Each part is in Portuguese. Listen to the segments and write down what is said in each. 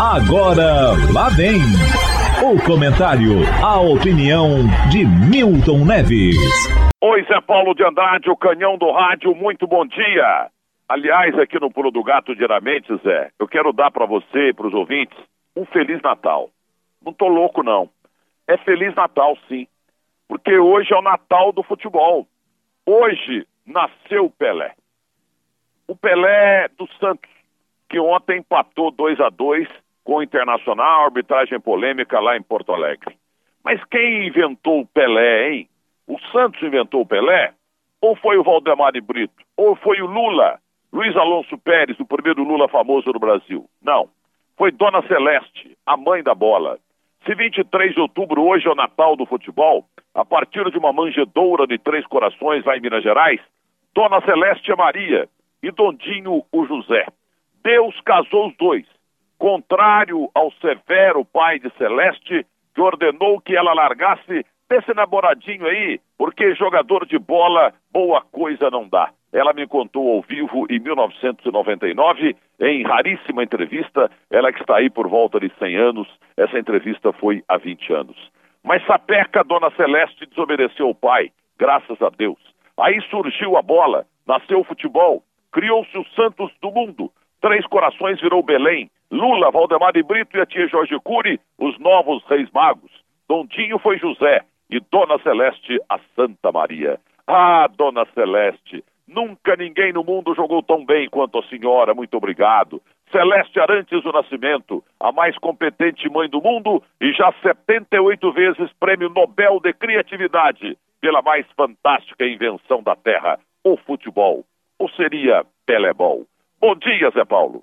Agora lá vem o comentário, a opinião de Milton Neves. Oi, Zé Paulo de Andrade, o canhão do rádio, muito bom dia. Aliás, aqui no Pulo do Gato, diariamente, Zé, eu quero dar para você e para os ouvintes um Feliz Natal. Não tô louco, não. É Feliz Natal, sim. Porque hoje é o Natal do futebol. Hoje nasceu o Pelé. O Pelé do Santos, que ontem empatou 2 a 2 com o Internacional, arbitragem polêmica lá em Porto Alegre. Mas quem inventou o Pelé, hein? O Santos inventou o Pelé? Ou foi o Valdemar de Brito? Ou foi o Lula? Luiz Alonso Pérez, o primeiro Lula famoso do Brasil? Não. Foi Dona Celeste, a mãe da bola. Se 23 de outubro hoje é o Natal do futebol, a partir de uma manjedoura de três corações lá em Minas Gerais, Dona Celeste é Maria e Dondinho o José. Deus casou os dois contrário ao severo pai de Celeste, que ordenou que ela largasse desse namoradinho aí, porque jogador de bola, boa coisa não dá. Ela me contou ao vivo em 1999, em raríssima entrevista, ela que está aí por volta de 100 anos, essa entrevista foi há 20 anos. Mas Sapeca, Dona Celeste, desobedeceu o pai, graças a Deus. Aí surgiu a bola, nasceu o futebol, criou-se o Santos do mundo, Três Corações virou Belém, Lula, Valdemar de Brito e a tia Jorge Cury, os novos reis magos. Dondinho foi José e Dona Celeste a Santa Maria. Ah, Dona Celeste, nunca ninguém no mundo jogou tão bem quanto a senhora, muito obrigado. Celeste Arantes do Nascimento, a mais competente mãe do mundo e já 78 vezes prêmio Nobel de Criatividade pela mais fantástica invenção da Terra, o futebol. Ou seria Pelebol? Bom dia, Zé Paulo.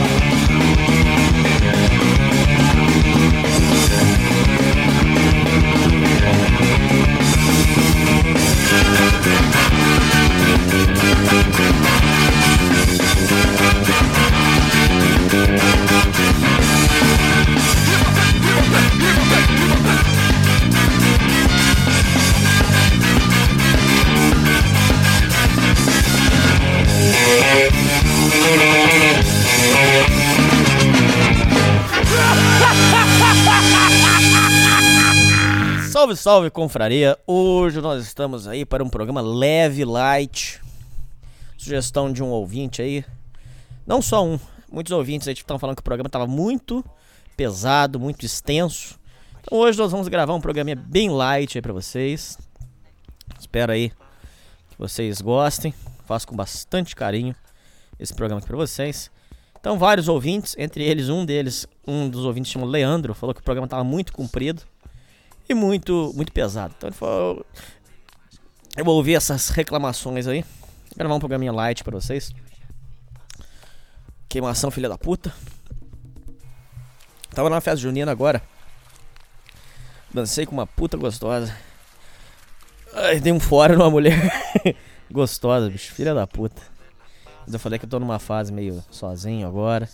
Salve, salve, confraria! Hoje nós estamos aí para um programa leve, light. Sugestão de um ouvinte aí. Não só um, muitos ouvintes aí estão falando que o programa estava muito pesado, muito extenso. Então hoje nós vamos gravar um programinha bem light aí para vocês. Espero aí que vocês gostem. Faço com bastante carinho esse programa aqui para vocês. Então, vários ouvintes, entre eles um deles, um dos ouvintes chama Leandro, falou que o programa estava muito comprido e muito, muito pesado. Então ele falou, eu vou ouvir essas reclamações aí. Vou gravar um programinha light pra vocês. Queimação, filha da puta. Tava numa festa junina agora. Dancei com uma puta gostosa. Ai, dei um fora numa mulher gostosa, bicho. Filha da puta. Mas eu falei que eu tô numa fase meio sozinho agora.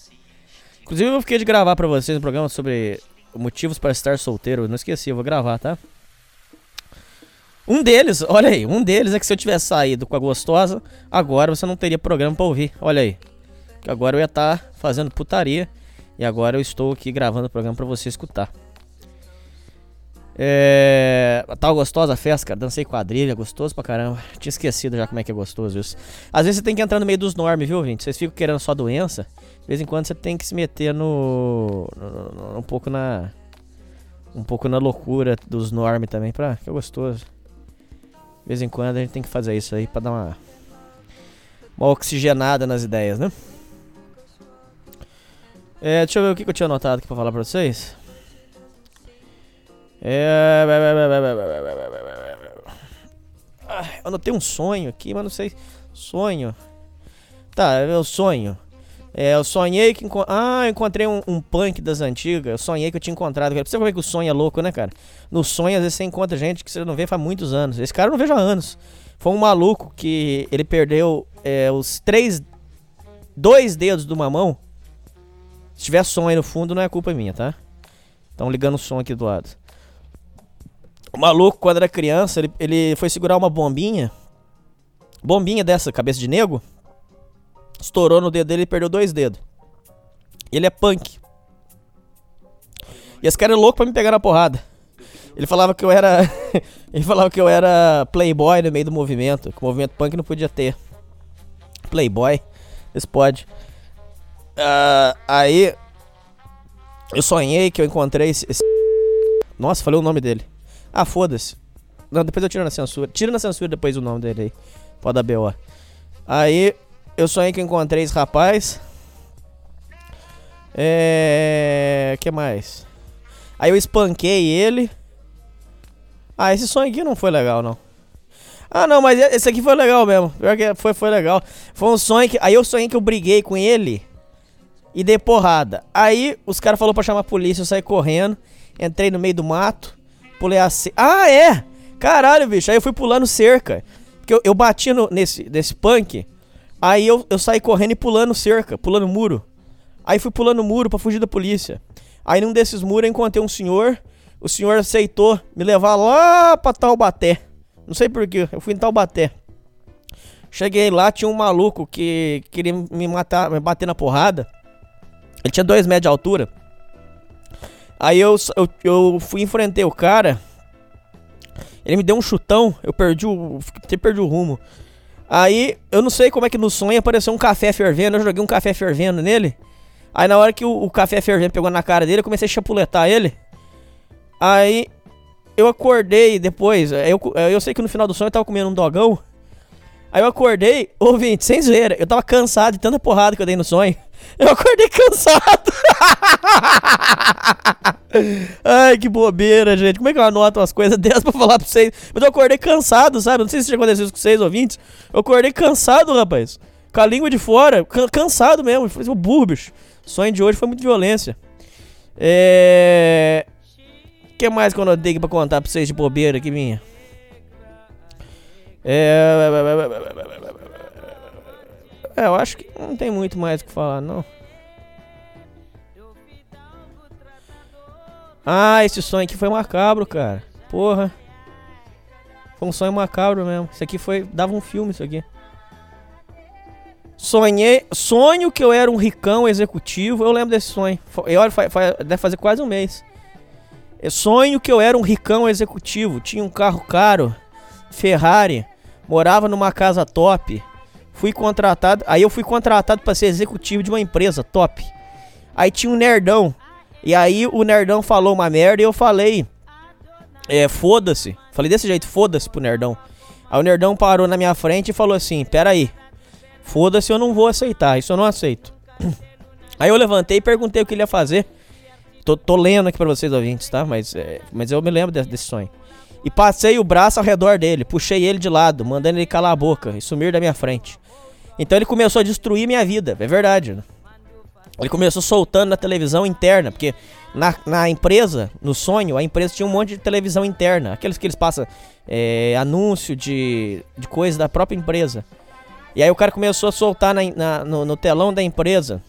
Inclusive eu fiquei de gravar pra vocês um programa sobre motivos para estar solteiro. Não esqueci, eu vou gravar, tá? Um deles, olha aí, um deles é que se eu tivesse saído com a gostosa, agora você não teria programa para ouvir. Olha aí. Que agora eu ia estar tá fazendo putaria e agora eu estou aqui gravando o programa para você escutar. É. Tal gostosa festa, cara. Dancei quadrilha, gostoso pra caramba. Tinha esquecido já como é que é gostoso isso. Às vezes você tem que entrar no meio dos normes, viu, gente? Vocês ficam querendo só doença. De vez em quando você tem que se meter no. no, no um pouco na. Um pouco na loucura dos normes também, pra. Que é gostoso. De vez em quando a gente tem que fazer isso aí pra dar uma. Uma oxigenada nas ideias, né? É, deixa eu ver o que, que eu tinha anotado aqui pra falar pra vocês. É. Eu anotei um sonho aqui, mas não sei. Sonho. Tá, é meu sonho. É, eu sonhei que. enco- Ah, eu encontrei um, um punk das antigas. Eu sonhei que eu tinha encontrado. Pra você ver é que o sonho é louco, né, cara? No sonho, às vezes você encontra gente que você não vê faz muitos anos. Esse cara eu não vejo há anos. Foi um maluco que ele perdeu é, os três. Dois dedos de uma mão. Se tiver som aí no fundo, não é culpa minha, tá? Estão ligando o som aqui do lado. O maluco, quando era criança, ele, ele foi segurar uma bombinha. Bombinha dessa, cabeça de nego. Estourou no dedo dele e perdeu dois dedos. Ele é punk. E esse cara é louco pra me pegar na porrada. Ele falava que eu era. ele falava que eu era playboy no meio do movimento. Que o movimento punk não podia ter. Playboy. Esse pode. Ah, aí. Eu sonhei que eu encontrei esse- Nossa, falei o nome dele. Ah, foda-se. Não, depois eu tiro na censura. Tira na censura depois o nome dele aí. Pode dar BO. Aí, eu sonhei que encontrei esse rapaz. É. que mais? Aí eu espanquei ele. Ah, esse sonho aqui não foi legal, não. Ah, não, mas esse aqui foi legal mesmo. Pior que foi, foi legal. Foi um sonho que. Aí eu sonhei que eu briguei com ele e dei porrada. Aí os caras falaram pra chamar a polícia, eu saí correndo, entrei no meio do mato, pulei a cerca. Ah, é! Caralho, bicho. Aí eu fui pulando cerca. Porque eu, eu bati no, nesse, nesse punk. Aí eu, eu saí correndo e pulando cerca, pulando muro. Aí fui pulando muro pra fugir da polícia. Aí num desses muros eu encontrei um senhor. O senhor aceitou me levar lá pra Taubaté. Não sei porquê, eu fui em Taubaté. Cheguei lá, tinha um maluco que queria me matar, me bater na porrada. Ele tinha dois metros de altura. Aí eu, eu, eu fui enfrentei o cara. Ele me deu um chutão, eu perdi o. Até perdi o rumo. Aí, eu não sei como é que no sonho apareceu um café fervendo. Eu joguei um café fervendo nele. Aí, na hora que o, o café fervendo pegou na cara dele, eu comecei a chapuletar ele. Aí, eu acordei depois. Eu, eu sei que no final do sonho eu tava comendo um dogão. Aí eu acordei, ouvinte, sem zoeira. Eu tava cansado de tanta porrada que eu dei no sonho. Eu acordei cansado. Ai, que bobeira, gente. Como é que eu anoto umas coisas dessas pra falar pra vocês? Mas eu acordei cansado, sabe? Não sei se já aconteceu isso com vocês, ouvintes. Eu acordei cansado, rapaz. Com a língua de fora, can- cansado mesmo. Falei, ô burro, bicho. O sonho de hoje foi muito violência. É. O que mais que eu anotei pra contar pra vocês de bobeira aqui minha? É. É, eu acho que não tem muito mais o que falar, não. Ah, esse sonho aqui foi macabro, cara. Porra. Foi um sonho macabro mesmo. Isso aqui foi. Dava um filme, isso aqui. Sonhei. Sonho que eu era um ricão executivo. Eu lembro desse sonho. Eu, olha, fa- fa- deve fazer quase um mês. Eu sonho que eu era um ricão executivo. Tinha um carro caro. Ferrari. Morava numa casa top. Fui contratado. Aí eu fui contratado pra ser executivo de uma empresa top. Aí tinha um nerdão. E aí o nerdão falou uma merda e eu falei. É, foda-se. Falei desse jeito, foda-se pro nerdão. Aí o nerdão parou na minha frente e falou assim: Pera aí. Foda-se, eu não vou aceitar. Isso eu não aceito. Aí eu levantei e perguntei o que ele ia fazer. Tô, tô lendo aqui pra vocês ouvintes, tá? Mas, é, mas eu me lembro desse, desse sonho. E passei o braço ao redor dele, puxei ele de lado, mandando ele calar a boca e sumir da minha frente. Então ele começou a destruir minha vida, é verdade. Né? Ele começou soltando na televisão interna, porque na, na empresa, no sonho, a empresa tinha um monte de televisão interna. Aqueles que eles passam é, anúncio de, de coisa da própria empresa. E aí o cara começou a soltar na, na- no, no telão da empresa,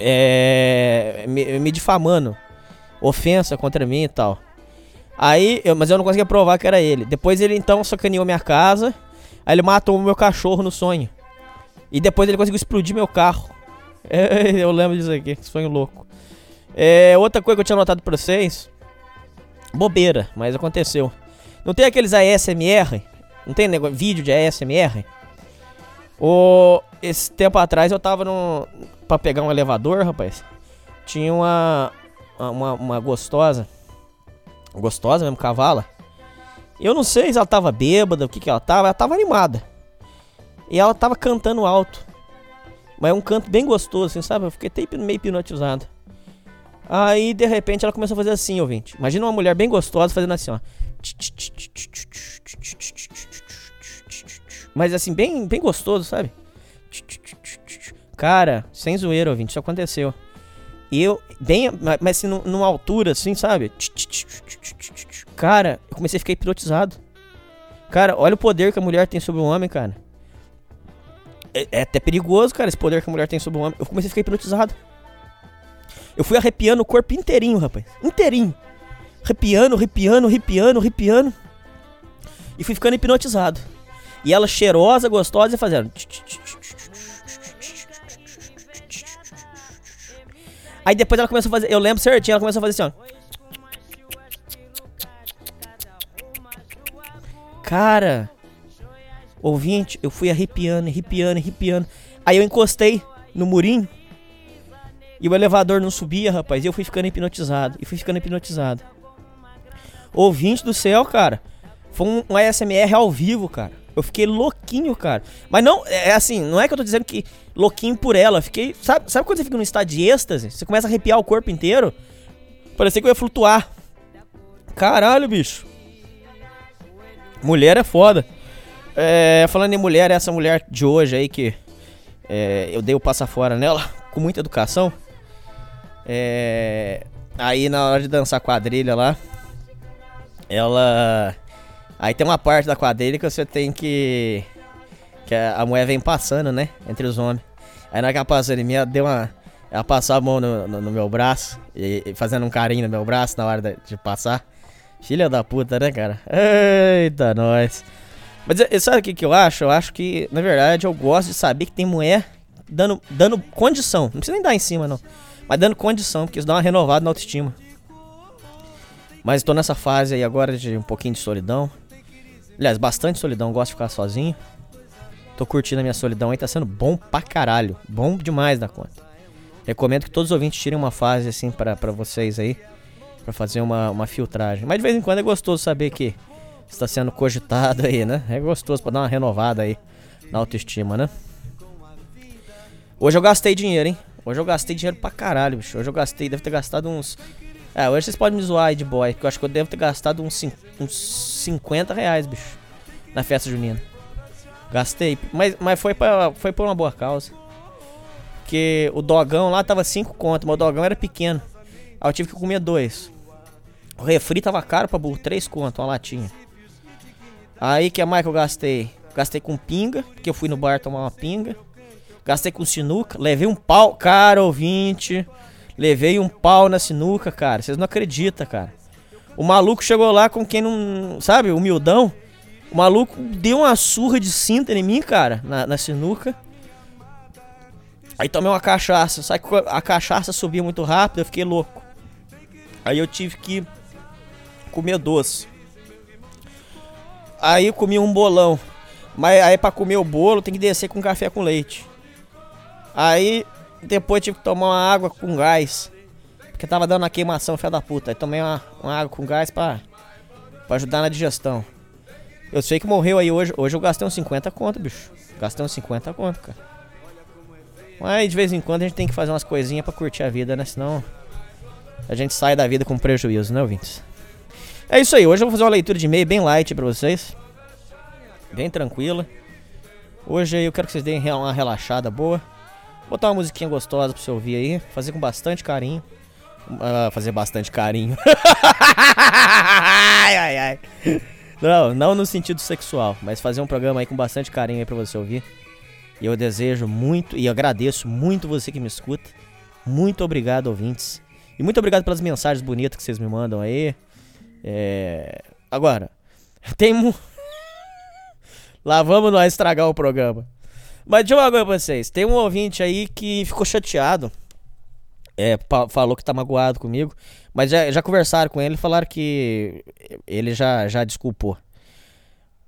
é, me, me difamando, ofensa contra mim e tal. Aí, eu- mas eu não conseguia provar que era ele. Depois ele então sacaneou minha casa, aí ele matou o meu cachorro no sonho. E depois ele conseguiu explodir meu carro. É, eu lembro disso aqui, sonho louco. É, outra coisa que eu tinha notado pra vocês. Bobeira, mas aconteceu. Não tem aqueles ASMR? Não tem negócio, vídeo de ASMR? O, esse tempo atrás eu tava no. pra pegar um elevador, rapaz. Tinha uma. Uma, uma gostosa. Gostosa mesmo, cavala. Eu não sei se ela tava bêbada, o que que ela tava. Ela tava animada. E ela tava cantando alto. Mas é um canto bem gostoso, assim, sabe? Eu fiquei até meio hipnotizado. Aí, de repente, ela começou a fazer assim, ouvinte. Imagina uma mulher bem gostosa fazendo assim, ó. Mas assim, bem, bem gostoso, sabe? Cara, sem zoeira, ouvinte, isso aconteceu. Eu, bem, mas assim, numa altura, assim, sabe? Cara, eu comecei a ficar hipnotizado. Cara, olha o poder que a mulher tem sobre o homem, cara. É, é até perigoso, cara, esse poder que a mulher tem sobre o homem. Eu comecei a ficar hipnotizado. Eu fui arrepiando o corpo inteirinho, rapaz. Inteirinho. Arrepiando, arrepiando, arrepiando, arrepiando. E fui ficando hipnotizado. E ela cheirosa, gostosa e fazendo. Aí depois ela começou a fazer. Eu lembro certinho, ela começou a fazer assim, ó. Cara, ouvinte, eu fui arrepiando, arrepiando, arrepiando. Aí eu encostei no murinho e o elevador não subia, rapaz. E eu fui ficando hipnotizado. E fui ficando hipnotizado. Ouvinte do céu, cara. Foi um, ASMR ao vivo, cara. Eu fiquei louquinho, cara. Mas não, é, é assim, não é que eu tô dizendo que louquinho por ela. Fiquei. Sabe, sabe quando você fica num estado de êxtase? Você começa a arrepiar o corpo inteiro? Parecia que eu ia flutuar. Caralho, bicho. Mulher é foda. É, falando em mulher, essa mulher de hoje aí que é, eu dei o passa fora nela, com muita educação. É, aí na hora de dançar quadrilha lá, ela. Aí tem uma parte da quadrilha que você tem que. Que a, mulher vem passando, né? Entre os homens. Aí na hora que ela em mim, ela deu uma. Ela passou a mão no, no, no meu braço, e, e, fazendo um carinho no meu braço na hora de, de passar. Filha da puta, né, cara? Eita, nós. Mas sabe o que, que eu acho? Eu acho que, na verdade, eu gosto de saber que tem mulher dando, dando condição. Não precisa nem dar em cima, não. Mas dando condição, porque isso dá uma renovada na autoestima. Mas estou nessa fase aí agora de um pouquinho de solidão. Aliás, bastante solidão, gosto de ficar sozinho. Tô curtindo a minha solidão aí, tá sendo bom pra caralho. Bom demais da conta. Recomendo que todos os ouvintes tirem uma fase assim pra, pra vocês aí. Pra fazer uma, uma filtragem. Mas de vez em quando é gostoso saber que está sendo cogitado aí, né? É gostoso pra dar uma renovada aí na autoestima, né? Hoje eu gastei dinheiro, hein? Hoje eu gastei dinheiro pra caralho, bicho. Hoje eu gastei, deve ter gastado uns. É, hoje vocês podem me zoar aí de boy, porque eu acho que eu devo ter gastado uns, uns 50 reais, bicho. Na festa junina. Gastei. Mas, mas foi, pra, foi por uma boa causa. Porque o dogão lá tava 5 conto, mas o dogão era pequeno. Aí eu tive que comer dois. O refri tava caro pra burro, 3 conto, uma latinha. Aí que mais que eu gastei? Gastei com pinga, porque eu fui no bar tomar uma pinga. Gastei com sinuca, levei um pau, cara, ouvinte. Levei um pau na sinuca, cara. Vocês não acreditam, cara. O maluco chegou lá com quem não. Sabe, humildão. O maluco deu uma surra de cinta em mim, cara, na, na sinuca. Aí tomei uma cachaça. Sabe que a cachaça subia muito rápido, eu fiquei louco. Aí eu tive que comer doce. Aí comi um bolão. Mas aí pra comer o bolo tem que descer com café com leite. Aí depois tive que tomar uma água com gás. Porque tava dando uma queimação, fé da puta. Aí tomei uma, uma água com gás pra, pra ajudar na digestão. Eu sei que morreu aí hoje. Hoje eu gastei uns 50 conto, bicho. Gastei uns 50 conto, cara. Mas de vez em quando a gente tem que fazer umas coisinhas pra curtir a vida, né? Senão a gente sai da vida com prejuízo, né, ouvintes? É isso aí. Hoje eu vou fazer uma leitura de e-mail bem light pra vocês. Bem tranquila. Hoje eu quero que vocês deem uma relaxada boa. Botar uma musiquinha gostosa pra você ouvir aí. Fazer com bastante carinho. Uh, fazer bastante carinho. ai, ai, ai. Não, não no sentido sexual, mas fazer um programa aí com bastante carinho aí pra você ouvir. E eu desejo muito e agradeço muito você que me escuta. Muito obrigado, ouvintes. E muito obrigado pelas mensagens bonitas que vocês me mandam aí. É... Agora, tem. Lá vamos nós estragar o programa. Mas deixa eu falar pra vocês. Tem um ouvinte aí que ficou chateado. É, falou que tá magoado comigo. Mas já, já conversaram com ele e falaram que ele já, já desculpou.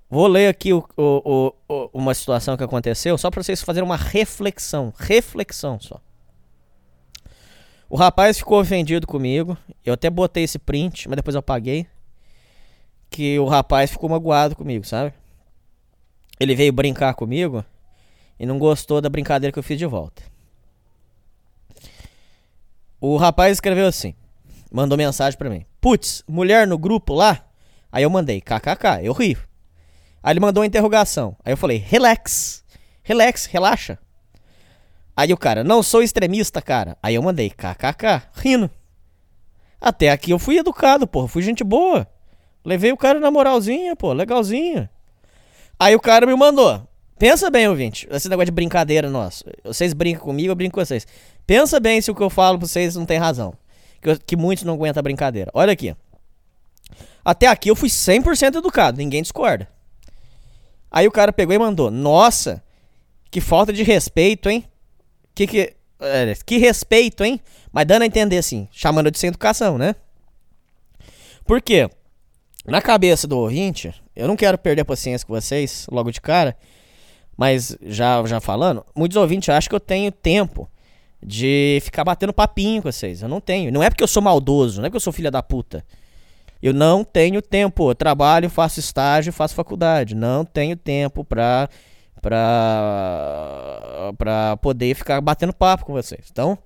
Vou ler aqui o, o, o, uma situação que aconteceu, só pra vocês fazerem uma reflexão. Reflexão só. O rapaz ficou ofendido comigo. Eu até botei esse print, mas depois eu apaguei. Que o rapaz ficou magoado comigo, sabe? Ele veio brincar comigo e não gostou da brincadeira que eu fiz de volta. O rapaz escreveu assim, mandou mensagem para mim. Putz, mulher no grupo lá? Aí eu mandei, kkk, eu rio. Aí ele mandou uma interrogação. Aí eu falei, relax, relax, relaxa. Aí o cara, não sou extremista, cara. Aí eu mandei, kkk, rindo. Até aqui eu fui educado, porra, fui gente boa. Levei o cara na moralzinha, pô, legalzinha. Aí o cara me mandou. Pensa bem, ouvinte, esse negócio de brincadeira nosso. Vocês brincam comigo, eu brinco com vocês. Pensa bem se o que eu falo pra vocês não tem razão. Que, eu- que muitos não aguentam a brincadeira. Olha aqui. Até aqui eu fui 100% educado, ninguém discorda. Aí o cara pegou e mandou: Nossa, que falta de respeito, hein? Que que. que respeito, hein? Mas dando a entender assim, chamando de sem educação, né? Por quê? Na cabeça do ouvinte, eu não quero perder a paciência com vocês logo de cara, mas já, já falando, muitos ouvintes acham que eu tenho tempo de ficar batendo papinho com vocês. Eu não tenho. Não é porque eu sou maldoso, não é porque eu sou filha da puta. Eu não tenho tempo. Eu trabalho, faço estágio, faço faculdade. Não tenho tempo pra, pra, pra poder ficar batendo papo com vocês. Então,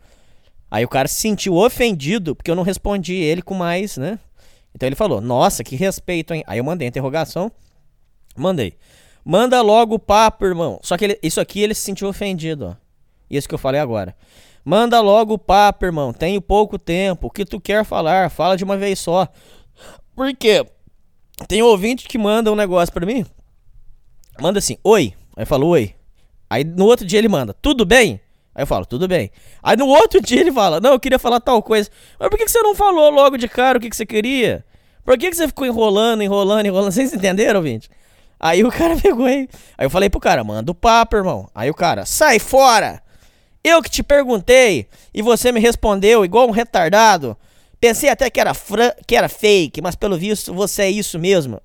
aí o cara se sentiu ofendido porque eu não respondi ele com mais, né? Então ele falou: Nossa, que respeito, hein? Aí eu mandei a interrogação. Mandei. Manda logo o papo, irmão. Só que ele- isso aqui ele se sentiu ofendido, ó. Isso que eu falei agora. Manda logo o papo, irmão. Tenho pouco tempo. O que tu quer falar? Fala de uma vez só. Por quê? Tem ouvinte que manda um negócio pra mim. Manda assim, oi. Aí eu oi. Aí no outro dia ele manda, tudo bem? Aí eu falo, tudo bem. Aí no outro dia ele fala, não, eu queria falar tal coisa. Mas por que, que você não falou logo de cara o que, que você queria? Por que, que você ficou enrolando, enrolando, enrolando? Vocês entenderam, ouvinte? Aí o cara pegou aí. Aí eu falei pro cara, manda o papo, irmão. Aí o cara, sai fora! Eu que te perguntei e você me respondeu igual um retardado. Pensei até que era, que era fake, mas pelo visto você é isso mesmo.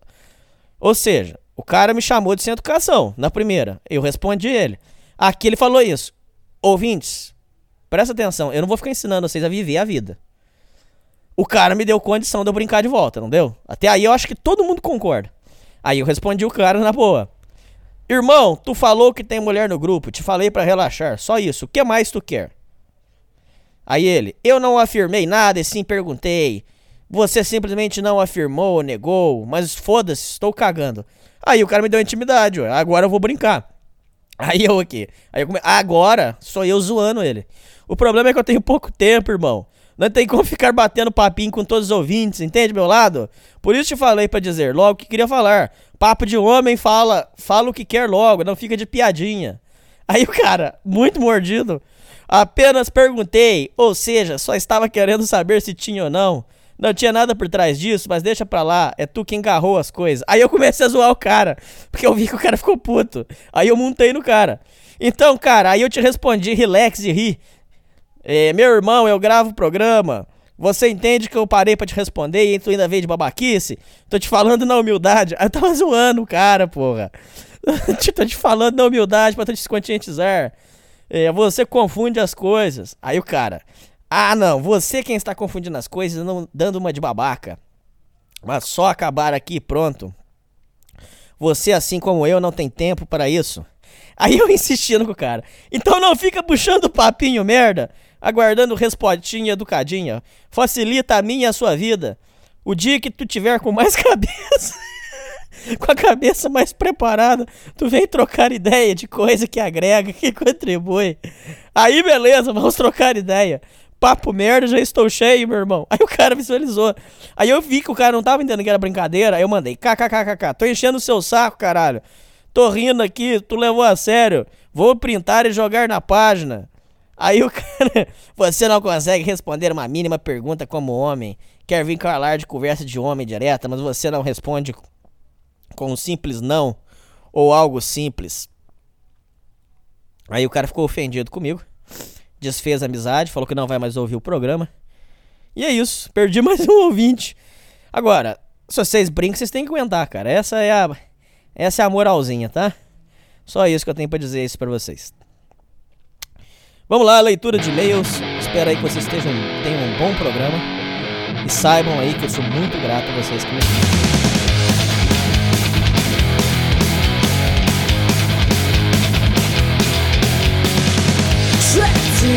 Ou seja, o cara me chamou de sem educação na primeira. Eu respondi ele. Aqui ele falou isso. Ouvintes, presta atenção. Eu não vou ficar ensinando vocês a viver a vida. O cara me deu condição de eu brincar de volta, não deu? Até aí eu acho que todo mundo concorda. Aí eu respondi o cara na boa. Irmão, tu falou que tem mulher no grupo, te falei pra relaxar, só isso. O que mais tu quer? Aí ele, eu não afirmei nada e sim perguntei. Você simplesmente não afirmou, negou, mas foda-se, estou cagando. Aí o cara me deu intimidade, ué, agora eu vou brincar. Aí eu aqui, aí eu come... agora sou eu zoando ele. O problema é que eu tenho pouco tempo, irmão. Não tem como ficar batendo papinho com todos os ouvintes, entende meu lado? Por isso te falei pra dizer logo o que queria falar. Papo de homem fala, fala o que quer logo, não fica de piadinha. Aí o cara, muito mordido, apenas perguntei, ou seja, só estava querendo saber se tinha ou não. Não tinha nada por trás disso, mas deixa pra lá, é tu quem agarrou as coisas. Aí eu comecei a zoar o cara, porque eu vi que o cara ficou puto. Aí eu montei no cara. Então, cara, aí eu te respondi, relax e ri. É, meu irmão, eu gravo o programa. Você entende que eu parei pra te responder e tu ainda veio de babaquice? Tô te falando na humildade. Eu tava zoando o cara, porra. Tô te falando na humildade pra tu te conscientizar. É, você confunde as coisas. Aí o cara, ah não, você quem está confundindo as coisas, não dando uma de babaca. Mas só acabar aqui, pronto. Você, assim como eu, não tem tempo para isso. Aí eu insistindo com o cara. Então não fica puxando papinho merda, aguardando respostinha educadinha. Facilita a minha e a sua vida. O dia que tu tiver com mais cabeça, com a cabeça mais preparada, tu vem trocar ideia de coisa que agrega, que contribui. Aí beleza, vamos trocar ideia. Papo merda, já estou cheio, meu irmão. Aí o cara visualizou. Aí eu vi que o cara não tava entendendo que era brincadeira. Aí eu mandei, kkkk, tô enchendo o seu saco, caralho. Tô rindo aqui, tu levou a sério. Vou printar e jogar na página. Aí o cara, você não consegue responder uma mínima pergunta como homem. Quer vir calar de conversa de homem direta, mas você não responde com um simples não ou algo simples. Aí o cara ficou ofendido comigo, desfez a amizade, falou que não vai mais ouvir o programa. E é isso, perdi mais um ouvinte. Agora, se vocês brincam, vocês têm que aguentar, cara. Essa é a essa é a moralzinha, tá? Só isso que eu tenho pra dizer isso pra vocês. Vamos lá, leitura de e-mails. Espero aí que vocês estejam, tenham um bom programa. E saibam aí que eu sou muito grato a vocês que me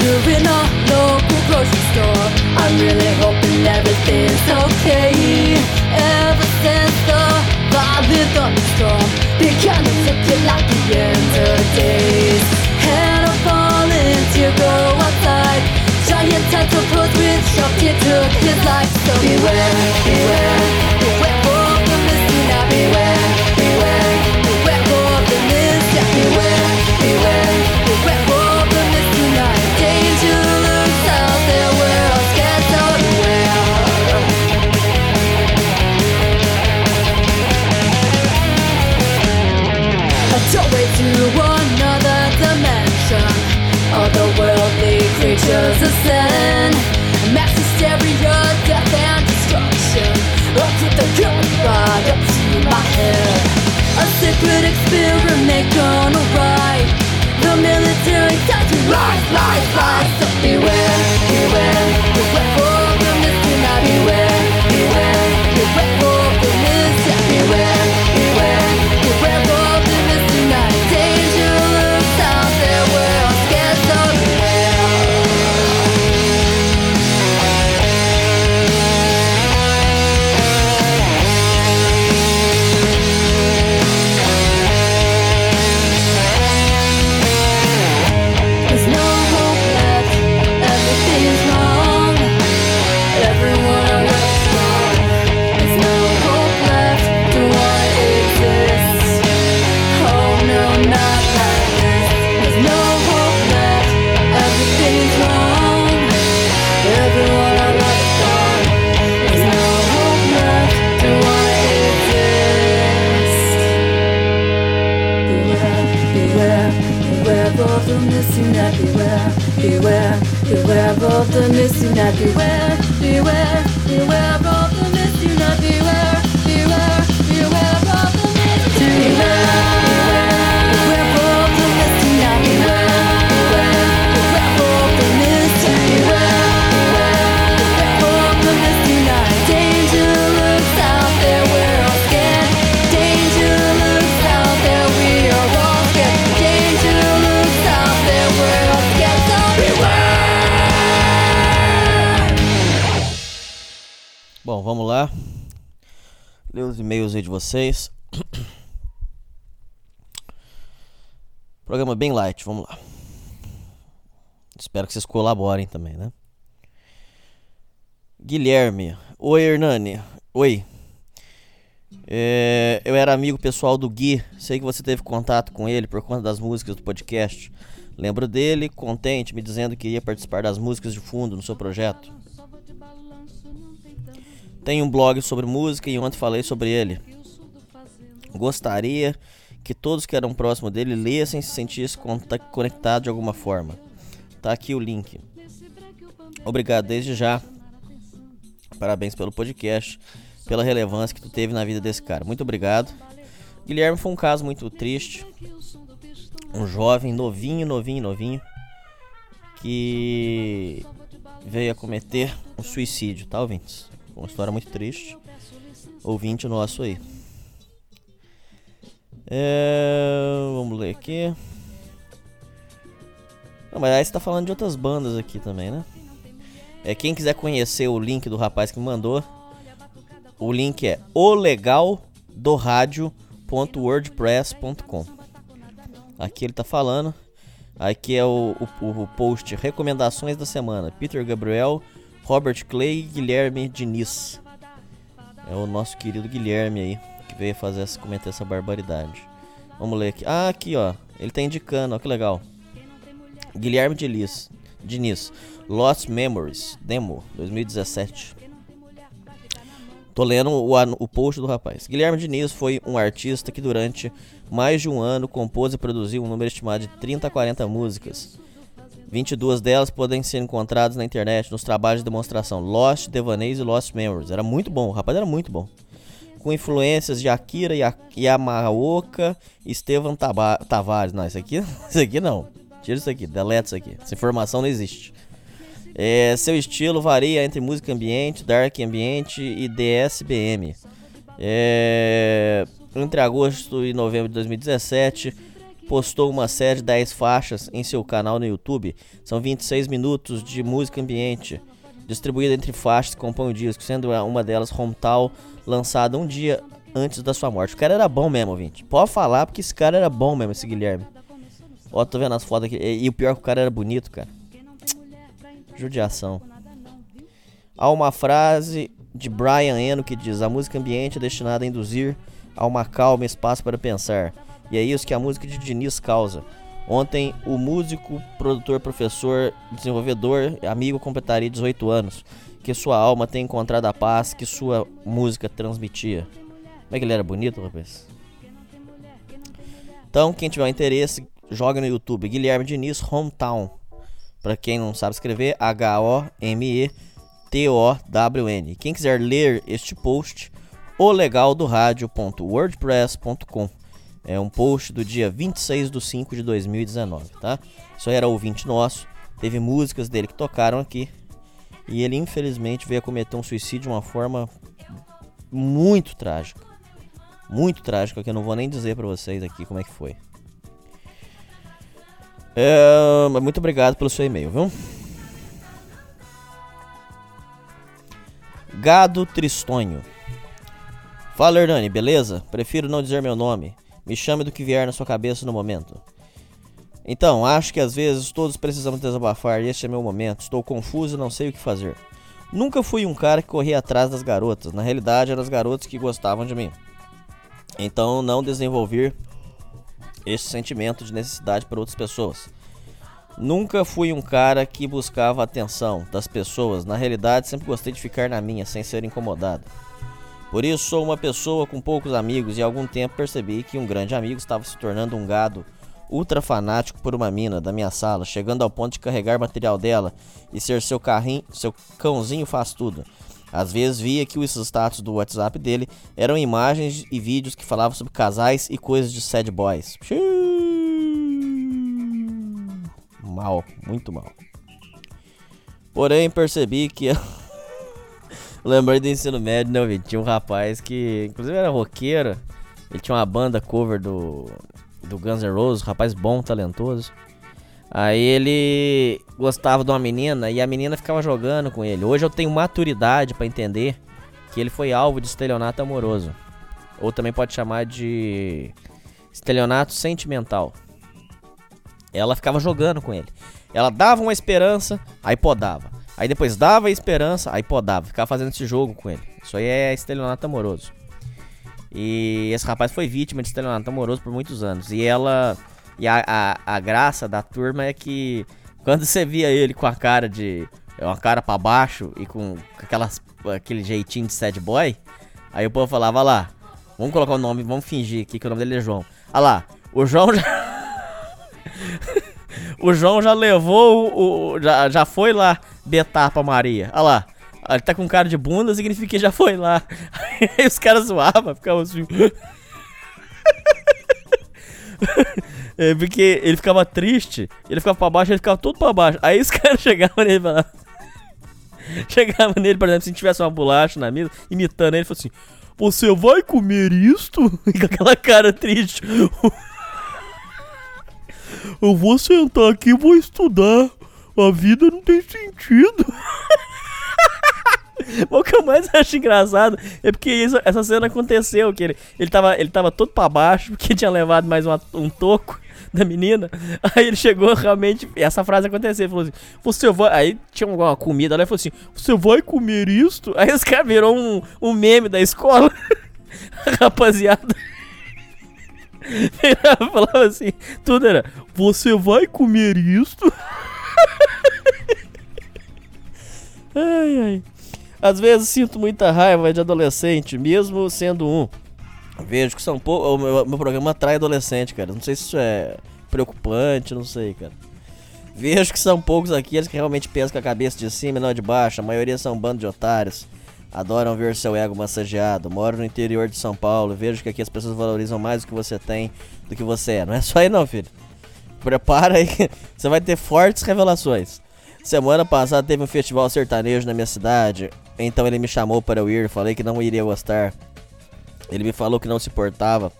you're in a local grocery store. I'm really hoping everything's okay. Ever since the violent thunderstorm, they kind of took it like the end of days. Had a volunteer go outside, giant tentacles with shock, it took his life. So beware, beware. the critics feel remain on a right. The military starts to rise, rise, rise So beware, beware, beware. Vocês. Programa bem light, vamos lá. Espero que vocês colaborem também, né? Guilherme. Oi, Hernani. Oi. É, eu era amigo pessoal do Gui. Sei que você teve contato com ele por conta das músicas do podcast. Lembro dele, contente, me dizendo que ia participar das músicas de fundo no seu projeto. Tenho um blog sobre música e ontem falei sobre ele. Gostaria que todos que eram próximos dele lessem e se sentissem conectados de alguma forma. Tá aqui o link. Obrigado desde já. Parabéns pelo podcast, pela relevância que tu teve na vida desse cara. Muito obrigado. Guilherme foi um caso muito triste. Um jovem novinho, novinho, novinho que veio a cometer um suicídio, tá, ouvintes? Uma história muito triste. Ouvinte nosso aí. É, vamos ler aqui. Não, mas aí você tá falando de outras bandas aqui também, né? É, quem quiser conhecer o link do rapaz que me mandou, o link é olegaldoradio.wordpress.com. Aqui ele tá falando. Aqui é o, o, o post Recomendações da Semana. Peter Gabriel, Robert Clay e Guilherme Diniz. É o nosso querido Guilherme aí, que veio fazer essa, comentar essa barbaridade. Vamos ler aqui. Ah, aqui ó. Ele tá indicando, ó, que legal. Guilherme Diniz. Diniz. Lost Memories, Demo, 2017. Tô lendo o, o post do rapaz. Guilherme Diniz foi um artista que durante mais de um ano compôs e produziu um número estimado de 30 a 40 músicas. 22 delas podem ser encontradas na internet nos trabalhos de demonstração Lost, Devaneios e Lost Memories. Era muito bom, o rapaz era muito bom. Com influências de Akira Ya- Yamaoka e Estevan Taba- Tavares. Não, isso aqui, isso aqui não. Tira isso aqui, deleta isso aqui. Essa informação não existe. É, seu estilo varia entre música ambiente, dark ambiente e DSBM. É, entre agosto e novembro de 2017, postou uma série de 10 faixas em seu canal no YouTube. São 26 minutos de música ambiente, distribuída entre faixas que compõem o disco, sendo uma delas Hometown, lançada um dia antes da sua morte. O cara era bom mesmo, ouvinte. Pode falar, porque esse cara era bom mesmo, esse Guilherme. Ó, tô vendo as fotos aqui. E, e o pior é que o cara era bonito, cara. Judiação. Há uma frase de Brian Eno que diz: A música ambiente é destinada a induzir a uma calma e espaço para pensar. E é isso que a música de Diniz causa. Ontem, o músico, produtor, professor, desenvolvedor, amigo completaria 18 anos. Que sua alma tem encontrado a paz que sua música transmitia. Como é que ele era bonito, rapaz? Então, quem tiver interesse, joga no YouTube Guilherme Diniz Hometown. Pra quem não sabe escrever, H-O-M-E-T-O-W-N. Quem quiser ler este post, olegaldoradio.wordpress.com. É um post do dia 26 de 5 de 2019, tá? Isso era ouvinte nosso. Teve músicas dele que tocaram aqui. E ele infelizmente veio a cometer um suicídio de uma forma muito trágica. Muito trágica, que eu não vou nem dizer pra vocês aqui como é que foi. É, muito obrigado pelo seu e-mail, viu? Gado Tristonho. Fala Hernani, beleza? Prefiro não dizer meu nome. Me chame do que vier na sua cabeça no momento. Então, acho que às vezes todos precisamos desabafar e este é meu momento. Estou confuso e não sei o que fazer. Nunca fui um cara que corria atrás das garotas. Na realidade, eram as garotas que gostavam de mim. Então, não desenvolver esse sentimento de necessidade por outras pessoas. Nunca fui um cara que buscava atenção das pessoas. Na realidade, sempre gostei de ficar na minha, sem ser incomodado. Por isso, sou uma pessoa com poucos amigos e há algum tempo percebi que um grande amigo estava se tornando um gado ultra fanático por uma mina da minha sala, chegando ao ponto de carregar material dela e ser seu carrinho, seu cãozinho faz tudo. Às vezes via que os status do WhatsApp dele eram imagens e vídeos que falavam sobre casais e coisas de sad boys. Mal, muito mal. Porém, percebi que. Lembrei do ensino médio, né? Tinha um rapaz que, inclusive, era roqueiro. Ele tinha uma banda cover do, do Guns N' Roses, rapaz bom, talentoso. Aí ele gostava de uma menina e a menina ficava jogando com ele. Hoje eu tenho maturidade para entender que ele foi alvo de estelionato amoroso. Ou também pode chamar de estelionato sentimental. Ela ficava jogando com ele. Ela dava uma esperança, aí podava. Aí depois dava a esperança, aí podava. Ficava fazendo esse jogo com ele. Isso aí é estelionato amoroso. E esse rapaz foi vítima de estelionato amoroso por muitos anos. E ela. E a, a, a graça da turma é que quando você via ele com a cara de. Uma cara para baixo e com aquelas, aquele jeitinho de sad boy, aí o povo falava, lá, vamos colocar o nome, vamos fingir aqui que o nome dele é João. Olha lá, o João já. o João já levou o. o já, já foi lá betar pra Maria. Olha lá. Ele tá com cara de bunda, significa que já foi lá. Aí os caras zoavam, ficavam assim. é, porque ele ficava triste, ele ficava pra baixo, ele ficava todo pra baixo. Aí os caras chegavam nele e falavam. Chegavam nele, por exemplo, se tivesse uma bolacha na mesa, imitando ele, falou assim: Você vai comer isto? E com aquela cara triste. Eu vou sentar aqui e vou estudar. A vida não tem sentido. o que eu mais acho engraçado é porque isso, essa cena aconteceu, que ele, ele, tava, ele tava todo pra baixo, porque tinha levado mais uma, um toco da menina. Aí ele chegou realmente. Essa frase aconteceu. Ele falou assim: Você vai. Aí tinha alguma comida lá e falou assim: Você vai comer isto? Aí os caras virou um, um meme da escola. Rapaziada. Falava assim: Tudo era: Você vai comer isto? ai, ai. Às vezes sinto muita raiva de adolescente, mesmo sendo um. Vejo que são poucos. O meu, meu, programa atrai adolescente, cara. Não sei se isso é preocupante, não sei, cara. Vejo que são poucos aqueles que realmente pensam com a cabeça de cima e não de baixo. A maioria são um bando de otários. Adoram ver seu ego massageado. Moro no interior de São Paulo. Vejo que aqui as pessoas valorizam mais o que você tem do que você é. Não é só aí, não, filho. Prepara aí. Você vai ter fortes revelações. Semana passada teve um festival sertanejo na minha cidade. Então ele me chamou para eu ir. Falei que não iria gostar. Ele me falou que não se portava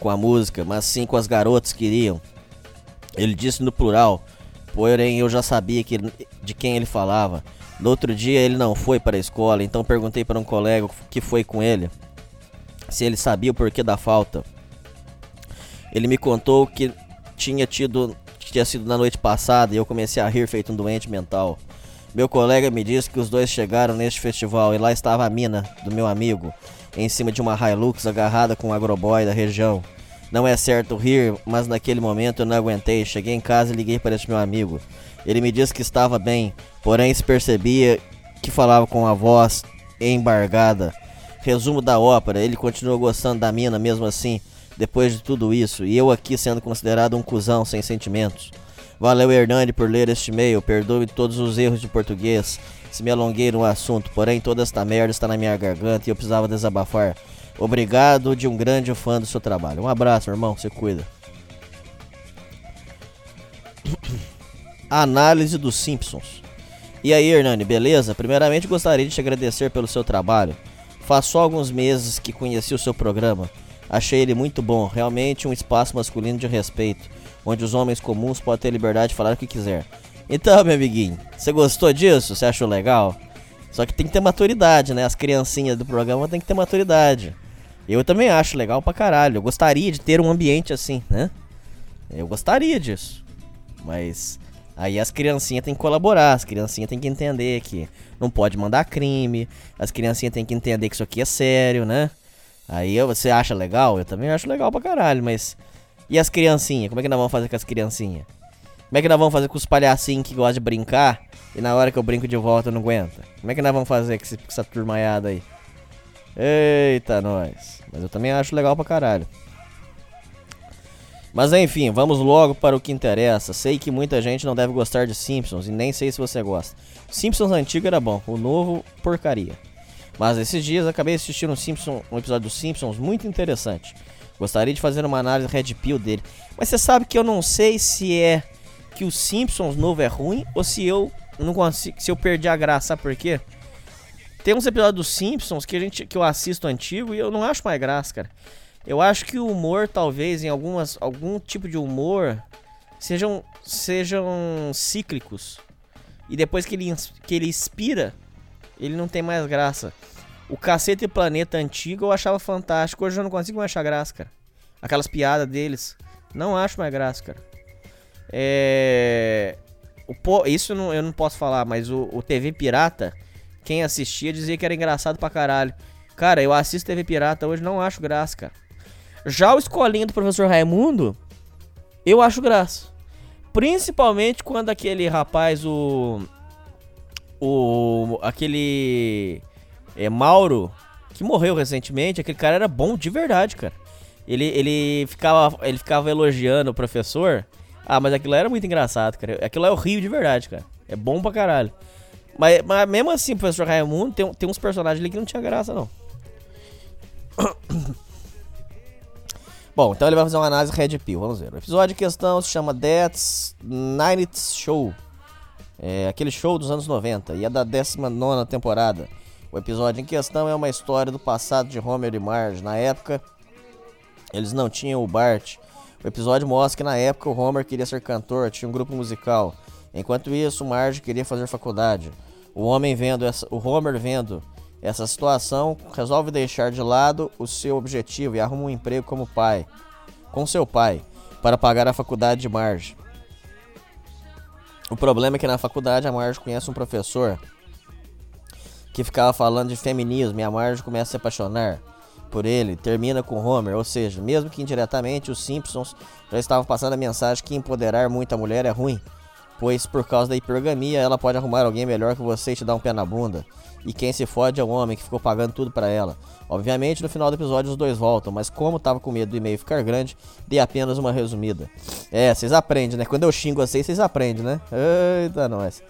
com a música, mas sim com as garotas que iriam. Ele disse no plural, porém eu já sabia que, de quem ele falava. No outro dia ele não foi para a escola, então perguntei para um colega que foi com ele se ele sabia o porquê da falta. Ele me contou que tinha tido tinha sido na noite passada e eu comecei a rir feito um doente mental. Meu colega me disse que os dois chegaram neste festival e lá estava a mina do meu amigo, em cima de uma Hilux agarrada com um agroboy da região. Não é certo rir, mas naquele momento eu não aguentei. Cheguei em casa e liguei para esse meu amigo. Ele me disse que estava bem, porém se percebia que falava com a voz embargada. Resumo da ópera, ele continuou gostando da mina mesmo assim, depois de tudo isso, e eu aqui sendo considerado um cuzão sem sentimentos. Valeu, Hernani, por ler este e-mail. Perdoe todos os erros de português se me alonguei no assunto, porém toda esta merda está na minha garganta e eu precisava desabafar. Obrigado de um grande fã do seu trabalho. Um abraço, irmão. Você cuida. Análise dos Simpsons. E aí, Hernani, beleza? Primeiramente, gostaria de te agradecer pelo seu trabalho. Faz só alguns meses que conheci o seu programa. Achei ele muito bom, realmente um espaço masculino de respeito, onde os homens comuns podem ter liberdade de falar o que quiser. Então, meu amiguinho, você gostou disso? Você achou legal? Só que tem que ter maturidade, né? As criancinhas do programa tem que ter maturidade. Eu também acho legal pra caralho. Eu gostaria de ter um ambiente assim, né? Eu gostaria disso. Mas aí as criancinhas têm que colaborar, as criancinhas têm que entender que não pode mandar crime, as criancinhas têm que entender que isso aqui é sério, né? Aí você acha legal? Eu também acho legal pra caralho, mas. E as criancinhas? Como é que nós vamos fazer com as criancinhas? Como é que nós vamos fazer com os palhacinhos que gostam de brincar e na hora que eu brinco de volta não aguenta? Como é que nós vamos fazer com, com essa turmaiada aí? Eita, nós. Mas eu também acho legal pra caralho. Mas enfim, vamos logo para o que interessa. Sei que muita gente não deve gostar de Simpsons e nem sei se você gosta. Simpsons antigo era bom, o novo, porcaria. Mas esses dias acabei assistindo um, um episódio dos Simpsons muito interessante. Gostaria de fazer uma análise Red Pill dele. Mas você sabe que eu não sei se é que o Simpsons novo é ruim ou se eu não consigo, se eu perdi a graça, sabe por quê? Tem uns episódios dos Simpsons que a gente que eu assisto antigo e eu não acho mais graça, cara. Eu acho que o humor talvez em algumas algum tipo de humor sejam sejam cíclicos. E depois que ele que ele expira, ele não tem mais graça. O Cacete Planeta antigo eu achava fantástico. Hoje eu não consigo mais achar graça, cara. Aquelas piadas deles. Não acho mais graça, cara. É. O po... Isso não, eu não posso falar, mas o, o TV Pirata, quem assistia dizia que era engraçado pra caralho. Cara, eu assisto TV Pirata hoje não acho graça, cara. Já o escolinho do professor Raimundo, eu acho graça. Principalmente quando aquele rapaz, o o aquele é, Mauro, que morreu recentemente, aquele cara era bom de verdade, cara. Ele, ele, ficava, ele ficava elogiando o professor. Ah, mas aquilo era muito engraçado, cara. Aquilo é horrível de verdade, cara. É bom pra caralho. Mas, mas mesmo assim, o professor Raimundo tem, tem uns personagens ali que não tinha graça, não. Bom, então ele vai fazer uma análise Red Pill, vamos ver. O episódio em questão se chama Death's Night Show. É aquele show dos anos 90 e é da 19 temporada. O episódio em questão é uma história do passado de Homer e Marge. Na época, eles não tinham o Bart. O episódio mostra que na época o Homer queria ser cantor, tinha um grupo musical. Enquanto isso, Marge queria fazer faculdade. O homem vendo essa, o Homer vendo essa situação, resolve deixar de lado o seu objetivo e arruma um emprego como pai, com seu pai, para pagar a faculdade de Marge. O problema é que na faculdade a Marge conhece um professor que ficava falando de feminismo e a Marge começa a se apaixonar por ele, termina com Homer, ou seja, mesmo que indiretamente os Simpsons já estavam passando a mensagem que empoderar muito a mulher é ruim, pois por causa da hipergamia ela pode arrumar alguém melhor que você e te dar um pé na bunda. E quem se fode é o homem que ficou pagando tudo para ela. Obviamente, no final do episódio os dois voltam, mas como tava com medo do e-mail ficar grande, dei apenas uma resumida. É, vocês aprendem, né? Quando eu xingo vocês, vocês aprendem, né? Eita, nós.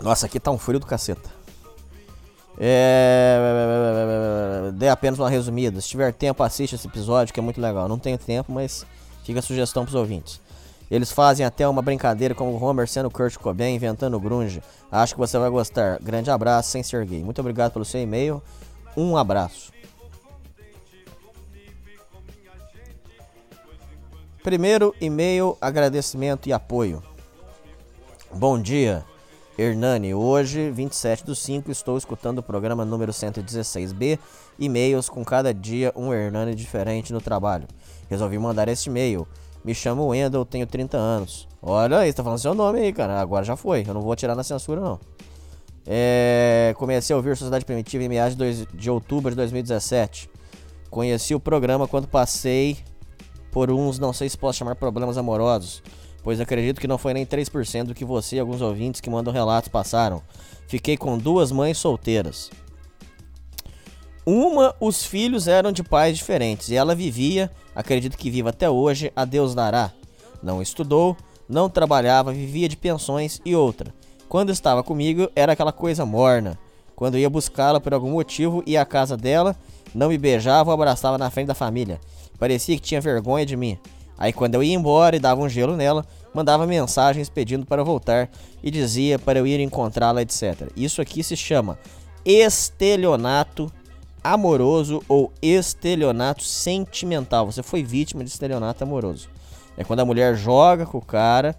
Nossa, aqui tá um frio do caceta. É... Dei apenas uma resumida. Se tiver tempo, assiste esse episódio que é muito legal. Não tenho tempo, mas fica a sugestão pros ouvintes. Eles fazem até uma brincadeira com o Homer sendo Kurt Cobain, inventando grunge. Acho que você vai gostar. Grande abraço, sem ser gay. Muito obrigado pelo seu e-mail. Um abraço. Primeiro e-mail, agradecimento e apoio. Bom dia, Hernani. Hoje, 27 do 5, estou escutando o programa número 116B. E-mails com cada dia um Hernani diferente no trabalho. Resolvi mandar este e-mail. Me chamo Wendel, tenho 30 anos. Olha aí, você tá falando seu nome aí, cara. Agora já foi. Eu não vou tirar na censura, não. É... Comecei a ouvir Sociedade Primitiva em meados de, outubro de 2017. Conheci o programa quando passei por uns, não sei se posso chamar problemas amorosos, pois acredito que não foi nem 3% do que você e alguns ouvintes que mandam relatos passaram. Fiquei com duas mães solteiras. Uma, os filhos eram de pais diferentes e ela vivia, acredito que viva até hoje, a Deus dará. Não estudou, não trabalhava, vivia de pensões e outra. Quando estava comigo era aquela coisa morna. Quando ia buscá-la por algum motivo, ia à casa dela, não me beijava ou abraçava na frente da família. Parecia que tinha vergonha de mim. Aí quando eu ia embora e dava um gelo nela, mandava mensagens pedindo para eu voltar e dizia para eu ir encontrá-la, etc. Isso aqui se chama estelionato amoroso ou estelionato sentimental. Você foi vítima de estelionato amoroso. É quando a mulher joga com o cara,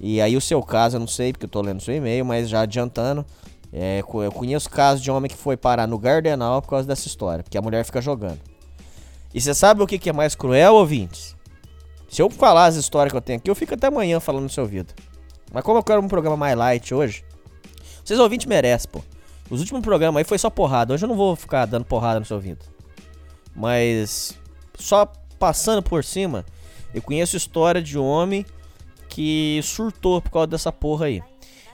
e aí o seu caso, eu não sei porque eu tô lendo seu e-mail, mas já adiantando, é, eu conheço casos de homem que foi parar no Gardenal por causa dessa história, porque a mulher fica jogando. E você sabe o que, que é mais cruel, ouvintes? Se eu falar as histórias que eu tenho aqui, eu fico até amanhã falando no seu ouvido. Mas como eu quero um programa mais light hoje, vocês ouvintes merecem, pô. Os últimos programas aí foi só porrada. Hoje eu não vou ficar dando porrada no seu ouvido. Mas só passando por cima, eu conheço história de homem que surtou por causa dessa porra aí.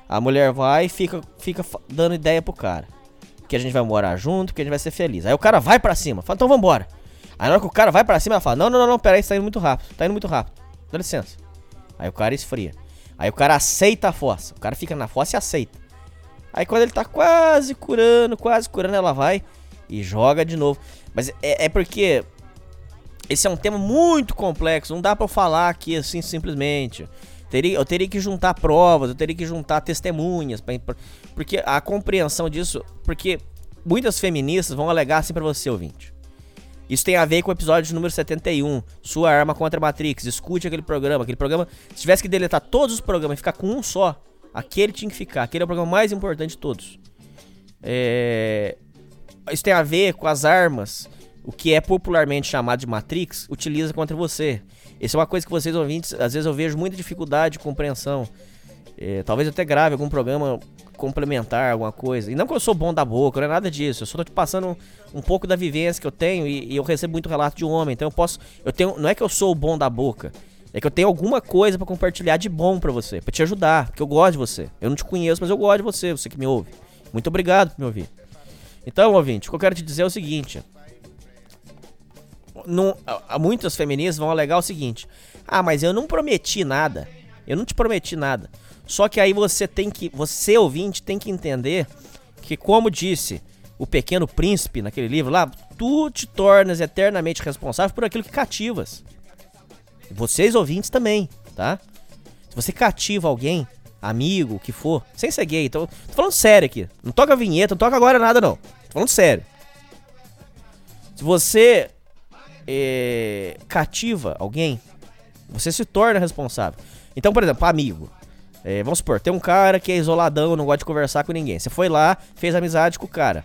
A mulher vai e fica, fica dando ideia pro cara. Que a gente vai morar junto, que a gente vai ser feliz. Aí o cara vai pra cima, fala, então vambora. Aí na hora que o cara vai pra cima, ela fala, não, não, não, não, peraí, você tá indo muito rápido, tá indo muito rápido. Dá licença. Aí o cara esfria. Aí o cara aceita a fossa. O cara fica na fossa e aceita. Aí quando ele tá quase curando, quase curando, ela vai e joga de novo. Mas é, é porque esse é um tema muito complexo, não dá pra eu falar aqui assim simplesmente. Teria, eu teria que juntar provas, eu teria que juntar testemunhas, pra, porque a compreensão disso, porque muitas feministas vão alegar assim pra você, ouvinte. Isso tem a ver com o episódio número 71, Sua Arma contra a Matrix. Escute aquele programa. Aquele programa, se tivesse que deletar todos os programas e ficar com um só, aquele tinha que ficar. Aquele é o programa mais importante de todos. É... Isso tem a ver com as armas. O que é popularmente chamado de Matrix, utiliza contra você. Isso é uma coisa que vocês ouvintes, às vezes eu vejo muita dificuldade de compreensão. É, talvez até grave algum programa complementar, alguma coisa. E não que eu sou bom da boca, não é nada disso. Eu só tô te passando um, um pouco da vivência que eu tenho e, e, eu recebo muito relato de homem. Então eu posso. Eu tenho. Não é que eu sou o bom da boca. É que eu tenho alguma coisa para compartilhar de bom para você, para te ajudar, porque eu gosto de você. Eu não te conheço, mas eu gosto de você, você que me ouve. Muito obrigado por me ouvir. Então, ouvinte, o que eu quero te dizer é o seguinte: não, muitas feministas vão alegar o seguinte: ah, mas eu não prometi nada. Eu não te prometi nada. Só que aí você tem que, você ouvinte, tem que entender que, como disse o Pequeno Príncipe naquele livro lá, tu te tornas eternamente responsável por aquilo que cativas. Vocês ouvintes também, tá? Se você cativa alguém, amigo, o que for, sem ser gay, tô, tô falando sério aqui. Não toca vinheta, não toca agora nada não. Tô falando sério. Se você é, cativa alguém, você se torna responsável. Então, por exemplo, amigo. É, vamos supor, tem um cara que é isoladão, não gosta de conversar com ninguém. Você foi lá, fez amizade com o cara.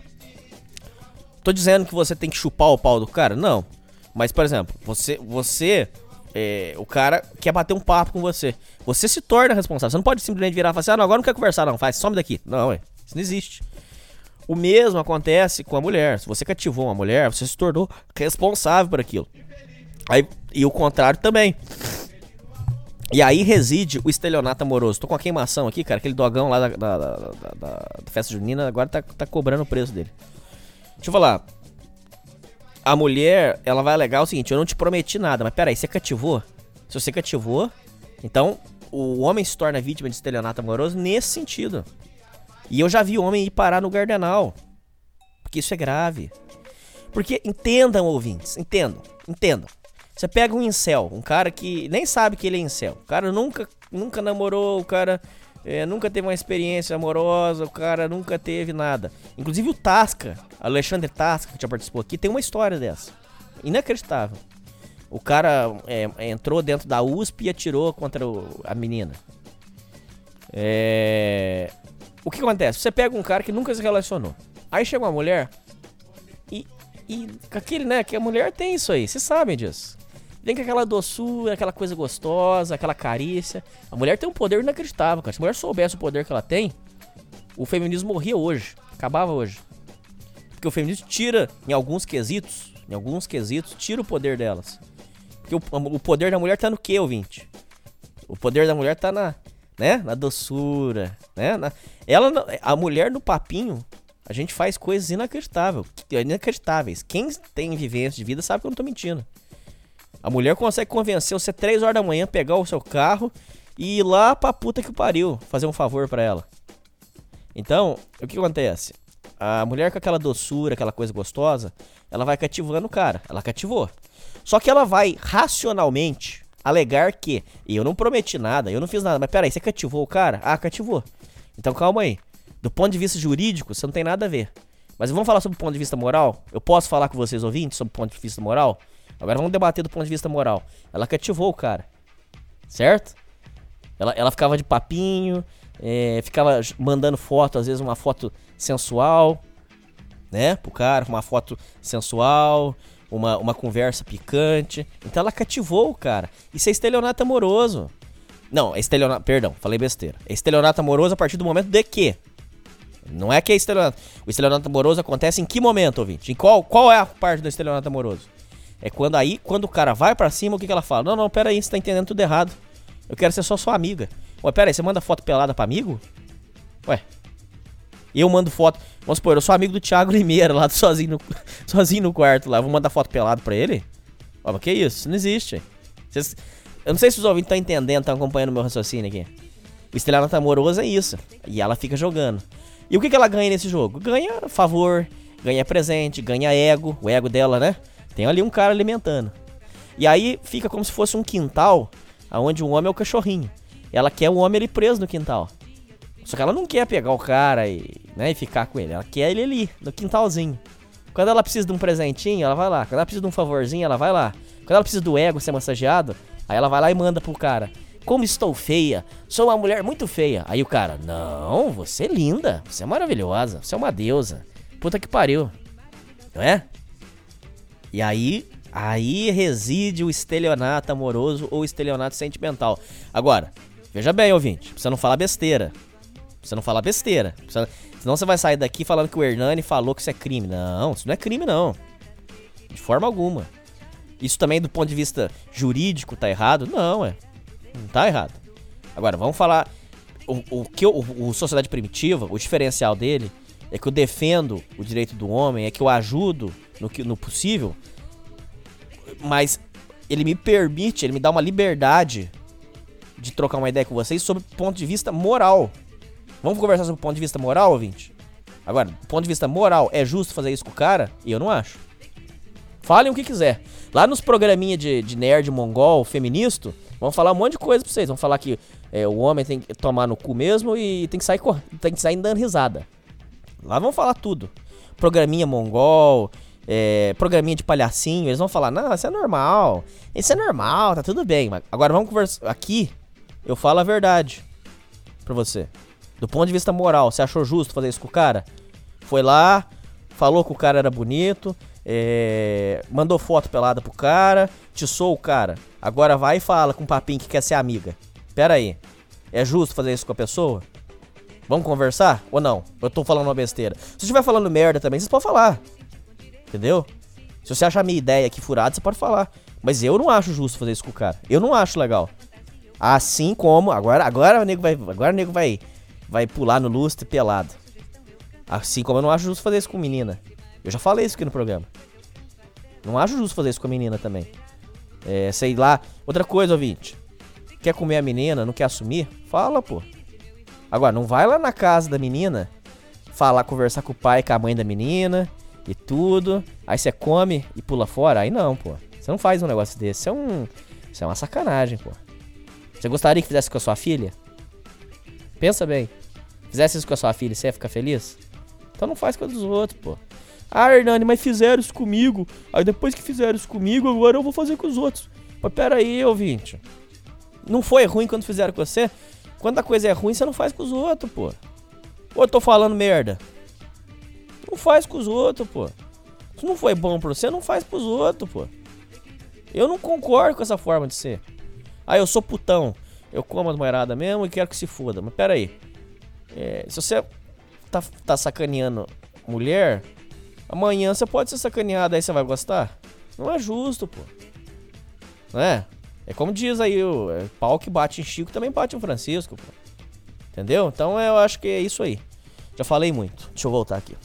Tô dizendo que você tem que chupar o pau do cara? Não. Mas, por exemplo, você. você é, o cara quer bater um papo com você. Você se torna responsável. Você não pode simplesmente virar e falar assim: ah, não, agora não quer conversar, não. Faz, some daqui. Não, é. Isso não existe. O mesmo acontece com a mulher. Se você cativou uma mulher, você se tornou responsável por aquilo. Aí, e o contrário também. E aí reside o estelionato amoroso. Tô com a queimação aqui, cara. Aquele dogão lá da, da, da, da, festa junina agora tá, tá cobrando o preço dele. Deixa eu falar. A mulher, ela vai alegar o seguinte: eu não te prometi nada, mas peraí, você cativou? Se você cativou, então o homem se torna vítima de estelionato amoroso nesse sentido. E eu já vi homem ir parar no Gardenal. Porque isso é grave. Porque entendam, ouvintes, entendam, entendam. Você pega um incel, um cara que nem sabe que ele é incel. O cara nunca, nunca namorou, o cara é, nunca teve uma experiência amorosa, o cara nunca teve nada. Inclusive o Tasca, Alexandre Tasca, que já participou aqui, tem uma história dessa. Inacreditável. O cara é, entrou dentro da USP e atirou contra o, a menina. É, o que acontece? Você pega um cara que nunca se relacionou. Aí chega uma mulher e, e aquele, né? Que a mulher tem isso aí, vocês sabem disso. Vem com aquela doçura, aquela coisa gostosa, aquela carícia. A mulher tem um poder inacreditável, cara. Se a mulher soubesse o poder que ela tem, o feminismo morria hoje. Acabava hoje. Porque o feminismo tira, em alguns quesitos, em alguns quesitos, tira o poder delas. Porque o, o poder da mulher tá no que, ouvinte? O poder da mulher tá na, né? Na doçura, né? Na... Ela, a mulher no papinho, a gente faz coisas inacreditáveis, inacreditáveis. Quem tem vivência de vida sabe que eu não tô mentindo. A mulher consegue convencer você três horas da manhã, pegar o seu carro e ir lá pra puta que pariu, fazer um favor para ela. Então, o que acontece? A mulher com aquela doçura, aquela coisa gostosa, ela vai cativando o cara. Ela cativou. Só que ela vai racionalmente alegar que eu não prometi nada, eu não fiz nada. Mas peraí, você cativou o cara? Ah, cativou. Então calma aí. Do ponto de vista jurídico, você não tem nada a ver. Mas vamos falar sobre o ponto de vista moral? Eu posso falar com vocês ouvintes sobre o ponto de vista moral? Agora vamos debater do ponto de vista moral. Ela cativou o cara. Certo? Ela, ela ficava de papinho, é, ficava mandando foto, às vezes uma foto sensual, né? Pro cara, uma foto sensual, uma, uma conversa picante. Então ela cativou o cara. Isso é estelionato amoroso. Não, é estelionato. Perdão, falei besteira. É estelionato amoroso a partir do momento de que. Não é que é estelionato. O estelionato amoroso acontece em que momento, ouvinte? Em qual, qual é a parte do estelionato amoroso? É quando aí, quando o cara vai para cima, o que, que ela fala? Não, não, pera aí, você tá entendendo tudo errado. Eu quero ser só sua amiga. Ué, pera aí, você manda foto pelada pra amigo? Ué. Eu mando foto. Vamos supor, eu sou amigo do Thiago Limeira lá, sozinho no, sozinho no quarto lá. Eu vou mandar foto pelado pra ele? Ué, mas que isso? Isso não existe. Vocês, eu não sei se os ouvintes estão entendendo, estão acompanhando meu raciocínio aqui. O estelionato amoroso é isso. E ela fica jogando. E o que, que ela ganha nesse jogo? Ganha favor, ganha presente, ganha ego. O ego dela, né? Tem ali um cara alimentando. E aí fica como se fosse um quintal, onde o homem é o cachorrinho. Ela quer o homem ali preso no quintal. Só que ela não quer pegar o cara e, né, e ficar com ele. Ela quer ele ali, no quintalzinho. Quando ela precisa de um presentinho, ela vai lá. Quando ela precisa de um favorzinho, ela vai lá. Quando ela precisa do ego ser massageado, aí ela vai lá e manda pro cara. Como estou feia, sou uma mulher muito feia. Aí o cara, não, você é linda, você é maravilhosa, você é uma deusa. Puta que pariu. Não é? E aí, aí reside o estelionato amoroso ou estelionato sentimental. Agora, veja bem, ouvinte, precisa não falar besteira. Precisa não falar besteira. Precisa... Senão você vai sair daqui falando que o Hernani falou que isso é crime. Não, isso não é crime, não. De forma alguma. Isso também do ponto de vista jurídico tá errado? Não, é. Não tá errado. Agora, vamos falar. O, o que eu, o, o Sociedade Primitiva, o diferencial dele é que eu defendo o direito do homem, é que eu ajudo no, no possível, mas ele me permite, ele me dá uma liberdade de trocar uma ideia com vocês sobre ponto de vista moral. Vamos conversar sobre ponto de vista moral, ouvinte? Agora, ponto de vista moral, é justo fazer isso com o cara? E eu não acho. Falem o que quiser. Lá nos programinha de, de nerd mongol, feminista, vão falar um monte de coisa pra vocês. Vão falar que é, o homem tem que tomar no cu mesmo e tem que sair, tem que sair dando risada. Lá vão falar tudo. Programinha mongol, é, programinha de palhacinho, eles vão falar, não, isso é normal. Isso é normal, tá tudo bem. Mas agora vamos conversar. Aqui, eu falo a verdade pra você. Do ponto de vista moral, você achou justo fazer isso com o cara? Foi lá, falou que o cara era bonito, é, mandou foto pelada pro cara, tiçou o cara. Agora vai e fala com um papinho que quer ser amiga. Pera aí, é justo fazer isso com a pessoa? Vamos conversar ou não? Eu tô falando uma besteira. Se estiver falando merda também, vocês podem falar. Entendeu? Se você achar a minha ideia aqui furada, você pode falar. Mas eu não acho justo fazer isso com o cara. Eu não acho legal. Assim como. Agora, agora o nego vai. Agora o nego vai. Vai pular no lustre pelado. Assim como eu não acho justo fazer isso com menina. Eu já falei isso aqui no programa. Não acho justo fazer isso com a menina também. É, sei lá. Outra coisa, ouvinte. Quer comer a menina, não quer assumir? Fala, pô. Agora, não vai lá na casa da menina falar, conversar com o pai e com a mãe da menina e tudo. Aí você come e pula fora. Aí não, pô. Você não faz um negócio desse. Isso é um. Isso é uma sacanagem, pô. Você gostaria que fizesse com a sua filha? Pensa bem. Fizesse isso com a sua filha, você ia ficar feliz? Então não faz com a dos outros, pô. Ah, Hernani, mas fizeram isso comigo. Aí depois que fizeram isso comigo, agora eu vou fazer com os outros. Mas pera aí, ouvinte. Não foi ruim quando fizeram com você? Quando a coisa é ruim, você não faz com os outros, pô. Ou eu tô falando merda? Não faz com os outros, pô. Se não foi bom pra você, não faz pros outros, pô. Eu não concordo com essa forma de ser. Ah, eu sou putão. Eu como a moerada mesmo e quero que se foda. Mas pera aí. É, se você tá, tá sacaneando mulher, amanhã você pode ser sacaneado, aí você vai gostar? Não é justo, pô. Não é? É como diz aí, o é, pau que bate em Chico também bate em Francisco, pô. Entendeu? Então eu acho que é isso aí. Já falei muito. Deixa eu voltar aqui.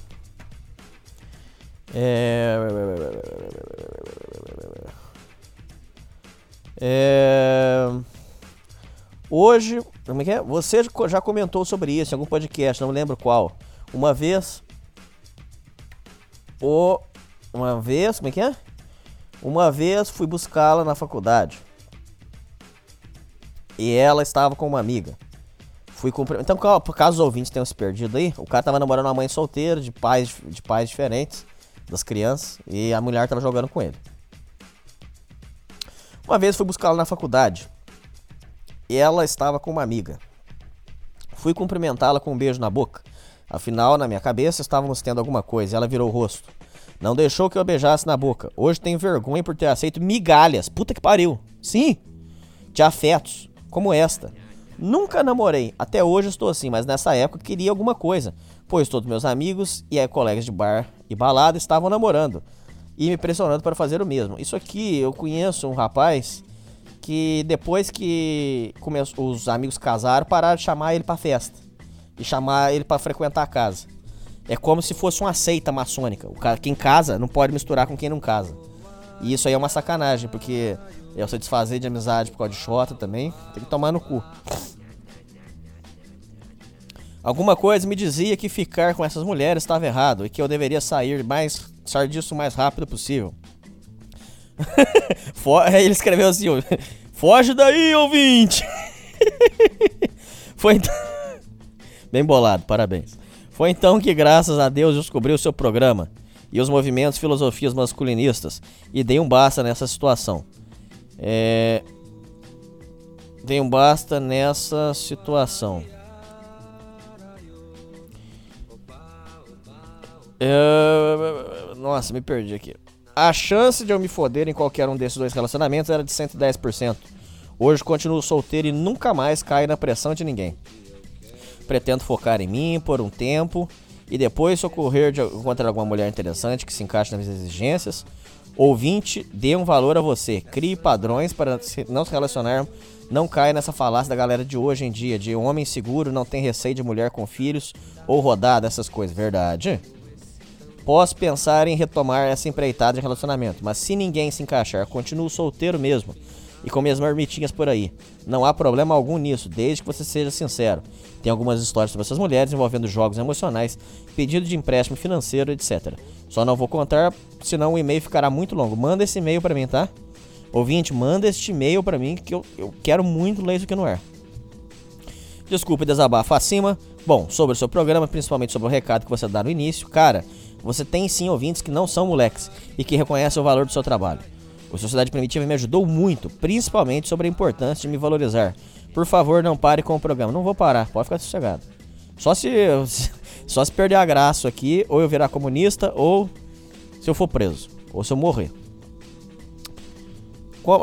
É... É... Hoje, como é que é? Você já comentou sobre isso em algum podcast, não lembro qual. Uma vez O, uma vez, como é que é? Uma vez fui buscá-la na faculdade. E ela estava com uma amiga. Fui cumprir... Então, caso os ouvintes tenham se perdido aí, o cara tava namorando uma mãe solteira, de pais, de pais diferentes, das crianças, e a mulher tava jogando com ele. Uma vez fui buscá-la na faculdade. E ela estava com uma amiga. Fui cumprimentá-la com um beijo na boca. Afinal, na minha cabeça, estávamos tendo alguma coisa. Ela virou o rosto. Não deixou que eu beijasse na boca. Hoje tenho vergonha por ter aceito migalhas. Puta que pariu. Sim, de afetos, como esta. Nunca namorei, até hoje estou assim, mas nessa época queria alguma coisa, pois todos meus amigos e eh, colegas de bar e balada estavam namorando e me pressionando para fazer o mesmo. Isso aqui eu conheço um rapaz que depois que os amigos casaram, pararam de chamar ele pra festa e chamar ele pra frequentar a casa. É como se fosse uma seita maçônica. O cara, quem casa não pode misturar com quem não casa. E isso aí é uma sacanagem, porque eu se desfazer de amizade por causa de xota também, tem que tomar no cu. Alguma coisa me dizia que ficar com essas mulheres estava errado e que eu deveria sair mais sair disso o mais rápido possível. Ele escreveu assim: Foge daí, ouvinte! Foi então. Bem bolado, parabéns. Foi então que, graças a Deus, descobri o seu programa e os movimentos filosofias masculinistas e dei um basta nessa situação. É. Dei um basta nessa situação. É, Nossa, me perdi aqui. A chance de eu me foder em qualquer um desses dois relacionamentos era de 110%. Hoje continuo solteiro e nunca mais caio na pressão de ninguém. Pretendo focar em mim por um tempo e depois, se ocorrer de encontrar alguma mulher interessante que se encaixe nas minhas exigências, ouvinte, dê um valor a você. Crie padrões para não se relacionar. Não caia nessa falácia da galera de hoje em dia, de homem seguro, não tem receio de mulher com filhos ou rodada, essas coisas. Verdade? Posso pensar em retomar essa empreitada de relacionamento, mas se ninguém se encaixar, continuo solteiro mesmo e com minhas marmitinhas por aí. Não há problema algum nisso, desde que você seja sincero. Tem algumas histórias sobre essas mulheres envolvendo jogos emocionais, pedido de empréstimo financeiro, etc. Só não vou contar, senão o e-mail ficará muito longo. Manda esse e-mail pra mim, tá? Ouvinte, manda este e-mail pra mim que eu, eu quero muito ler isso aqui no ar. Desculpe desabafo acima. Bom, sobre o seu programa, principalmente sobre o recado que você dá no início, cara, você tem sim ouvintes que não são moleques e que reconhecem o valor do seu trabalho. O Sociedade Primitiva me ajudou muito, principalmente sobre a importância de me valorizar. Por favor, não pare com o programa. Não vou parar, pode ficar sossegado. Só se só se perder a graça aqui, ou eu virar comunista, ou se eu for preso, ou se eu morrer.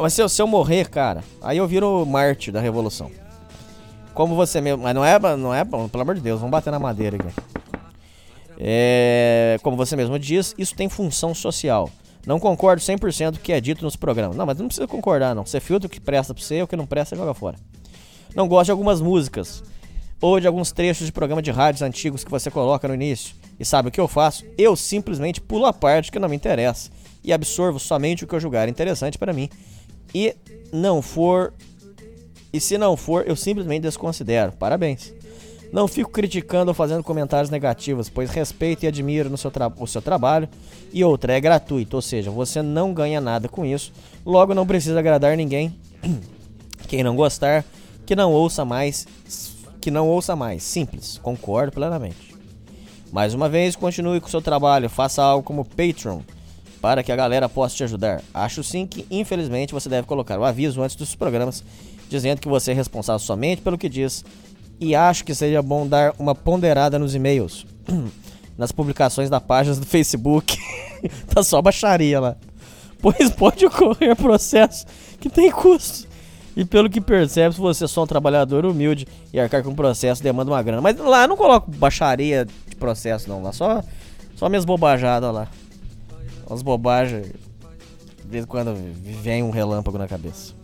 Mas se eu, se eu morrer, cara, aí eu viro mártir da revolução. Como você mesmo. Mas não é, não é, pelo amor de Deus, vamos bater na madeira aqui. É, como você mesmo diz, isso tem função social. Não concordo 100% do que é dito nos programas. Não, mas não precisa concordar, não. Você filtra o que presta pra você, o que não presta, joga fora. Não gosto de algumas músicas ou de alguns trechos de programa de rádios antigos que você coloca no início. E sabe o que eu faço? Eu simplesmente pulo a parte que não me interessa e absorvo somente o que eu julgar interessante para mim. E não for e se não for, eu simplesmente desconsidero. Parabéns. Não fico criticando ou fazendo comentários negativos, pois respeito e admiro no seu o seu trabalho. E outra, é gratuito, ou seja, você não ganha nada com isso, logo não precisa agradar ninguém. Quem não gostar, que não ouça mais, que não ouça mais. Simples, concordo plenamente. Mais uma vez, continue com o seu trabalho, faça algo como Patreon, para que a galera possa te ajudar. Acho sim que, infelizmente, você deve colocar o aviso antes dos programas, dizendo que você é responsável somente pelo que diz, e acho que seria bom dar uma ponderada nos e-mails, nas publicações da página do Facebook. tá só baixaria lá. Pois pode ocorrer processo que tem custo. E pelo que percebe, se você é só um trabalhador humilde e arcar com processo demanda uma grana. Mas lá eu não coloco baixaria de processo, não. Lá só, só minhas bobajadas lá. Umas bobagens. De vez em quando vem um relâmpago na cabeça.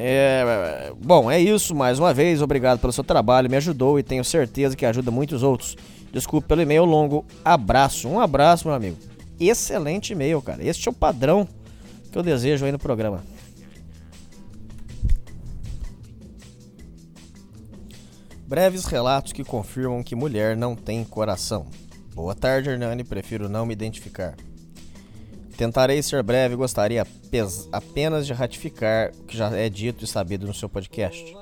É, bom, é isso. Mais uma vez, obrigado pelo seu trabalho. Me ajudou e tenho certeza que ajuda muitos outros. Desculpe pelo e-mail longo. Abraço. Um abraço, meu amigo. Excelente e-mail, cara. Este é o padrão que eu desejo aí no programa. Breves relatos que confirmam que mulher não tem coração. Boa tarde, Hernani. Prefiro não me identificar. Tentarei ser breve e gostaria apenas de ratificar o que já é dito e sabido no seu podcast.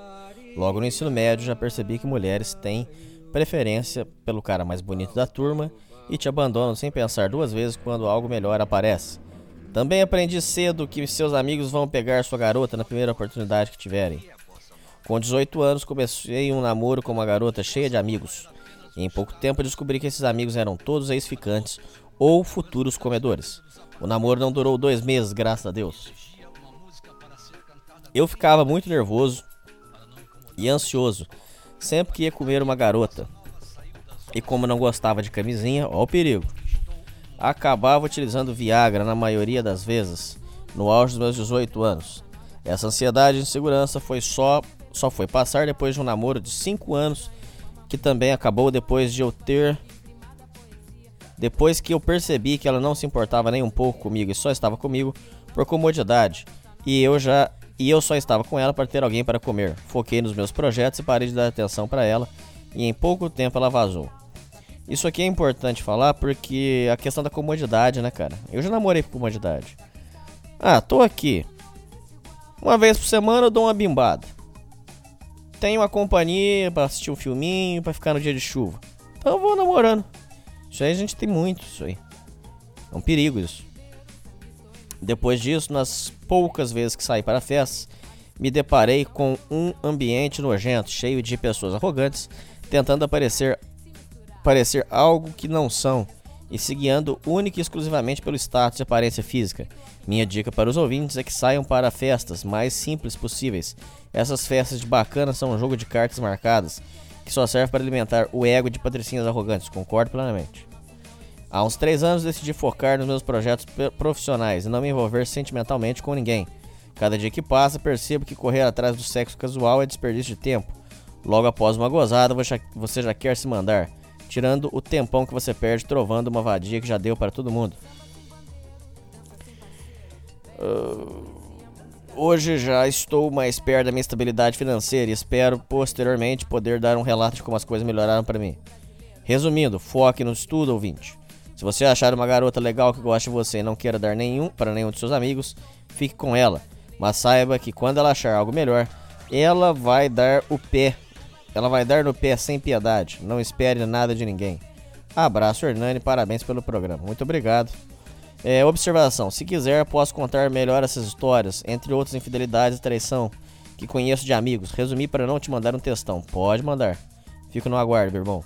Logo no ensino médio já percebi que mulheres têm preferência pelo cara mais bonito da turma e te abandonam sem pensar duas vezes quando algo melhor aparece. Também aprendi cedo que seus amigos vão pegar sua garota na primeira oportunidade que tiverem. Com 18 anos comecei um namoro com uma garota cheia de amigos. E em pouco tempo descobri que esses amigos eram todos ex-ficantes ou futuros comedores. O namoro não durou dois meses, graças a Deus. Eu ficava muito nervoso e ansioso sempre que ia comer uma garota. E como não gostava de camisinha, ó o perigo. Acabava utilizando Viagra na maioria das vezes, no auge dos meus 18 anos. Essa ansiedade e insegurança foi só, só foi passar depois de um namoro de 5 anos, que também acabou depois de eu ter. Depois que eu percebi que ela não se importava nem um pouco comigo e só estava comigo por comodidade, e eu já e eu só estava com ela para ter alguém para comer. Foquei nos meus projetos e parei de dar atenção para ela, e em pouco tempo ela vazou. Isso aqui é importante falar porque a questão da comodidade, né, cara? Eu já namorei por comodidade. Ah, tô aqui. Uma vez por semana eu dou uma bimbada. Tenho uma companhia pra assistir um filminho, pra ficar no dia de chuva. Então eu vou namorando. Isso aí a gente tem muito, isso aí. É um perigo isso. Depois disso, nas poucas vezes que saí para festas, me deparei com um ambiente nojento, cheio de pessoas arrogantes, tentando aparecer, parecer algo que não são e se guiando única e exclusivamente pelo status e aparência física. Minha dica para os ouvintes é que saiam para festas mais simples possíveis. Essas festas de bacana são um jogo de cartas marcadas que só serve para alimentar o ego de patricinhas arrogantes, concordo plenamente. Há uns três anos decidi focar nos meus projetos profissionais e não me envolver sentimentalmente com ninguém. Cada dia que passa, percebo que correr atrás do sexo casual é desperdício de tempo. Logo após uma gozada, você já- quer se mandar, tirando o tempão que você perde trovando uma vadia que já deu para todo mundo. Ah, Hoje já estou mais perto da minha estabilidade financeira e espero posteriormente poder dar um relato de como as coisas melhoraram para mim. Resumindo, foque no estudo, ouvinte. Se você achar uma garota legal que goste de você e não queira dar nenhum para nenhum de seus amigos, fique com ela. Mas saiba que quando ela achar algo melhor, ela vai dar o pé. Ela vai dar no pé sem piedade. Não espere nada de ninguém. Abraço, Hernani. Parabéns pelo programa. Muito obrigado. É, observação: se quiser, posso contar melhor essas histórias, entre outras infidelidades e traição que conheço de amigos. Resumi para não te mandar um textão. Pode mandar. Fico no aguardo, meu irmão.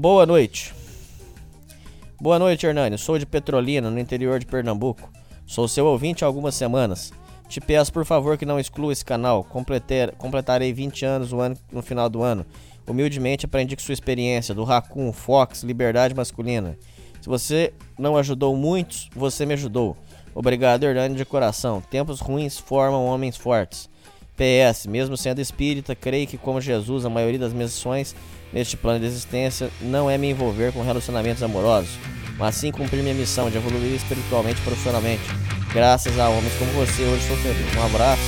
Boa noite. Boa noite, Hernani. Sou de Petrolina, no interior de Pernambuco. Sou seu ouvinte há algumas semanas. Te peço, por favor, que não exclua esse canal. Completarei 20 anos no, ano- no final do ano. Humildemente aprendi com sua experiência do Raccoon, Fox, Liberdade Masculina. Se você não ajudou muitos, você me ajudou. Obrigado, Hernani, de coração. Tempos ruins formam homens fortes. PS, mesmo sendo espírita, creio que, como Jesus, a maioria das minhas ações neste plano de existência não é me envolver com relacionamentos amorosos, mas sim cumprir minha missão de evoluir espiritualmente e profissionalmente. Graças a homens como você, hoje sou feliz. Um abraço.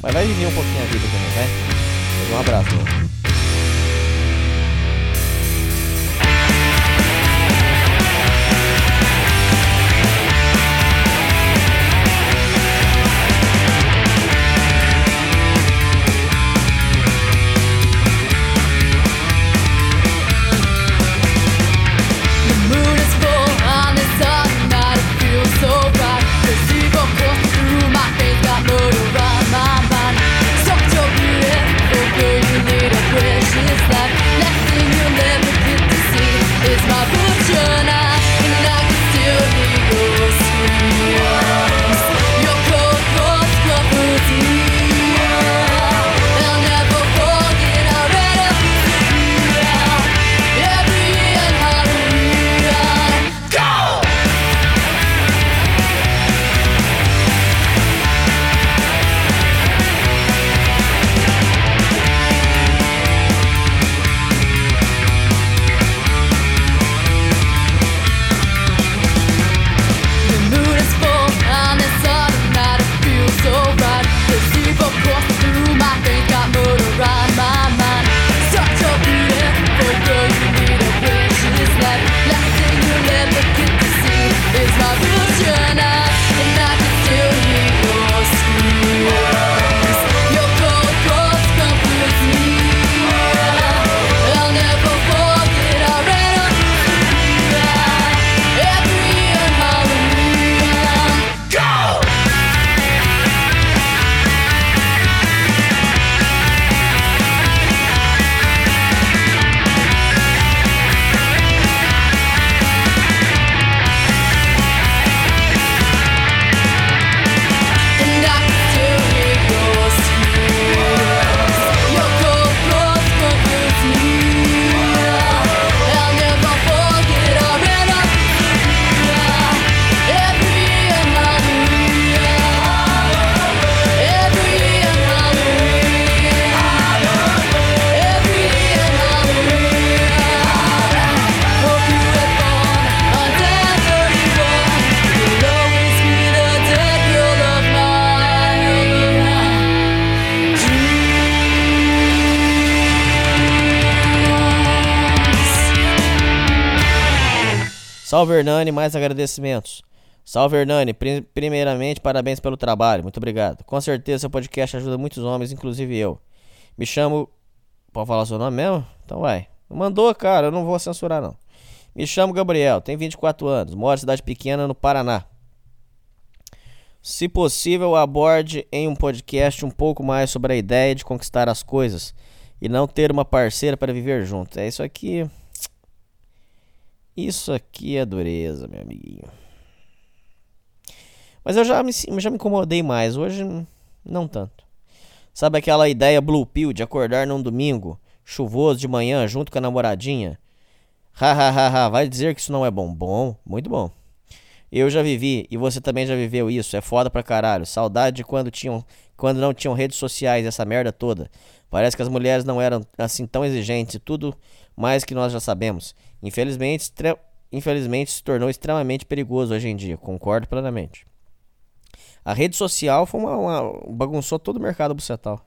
Mas vai viver um pouquinho a vida também? Mas Um abraço. Salve Hernani, mais agradecimentos. Salve Hernani, Pri- primeiramente parabéns pelo trabalho, muito obrigado. Com certeza seu podcast ajuda muitos homens, inclusive eu. Me chamo. Pode falar seu nome mesmo? Então vai. Mandou, cara, eu não vou censurar não. Me chamo Gabriel, tenho 24 anos, moro em cidade pequena no Paraná. Se possível, aborde em um podcast um pouco mais sobre a ideia de conquistar as coisas e não ter uma parceira para viver junto. É isso aqui. Isso aqui é dureza, meu amiguinho. Mas eu já me, já me incomodei mais, hoje não tanto. Sabe aquela ideia blue pill de acordar num domingo, chuvoso de manhã, junto com a namoradinha? Ha ha ha ha, vai dizer que isso não é bom. Bom, muito bom. Eu já vivi, e você também já viveu isso, é foda pra caralho. Saudade de quando tinham, quando não tinham redes sociais, essa merda toda. Parece que as mulheres não eram assim tão exigentes e tudo mais que nós já sabemos. Infelizmente, infelizmente se tornou extremamente perigoso hoje em dia, concordo plenamente. A rede social foi uma, uma- bagunçou todo o mercado bucetal.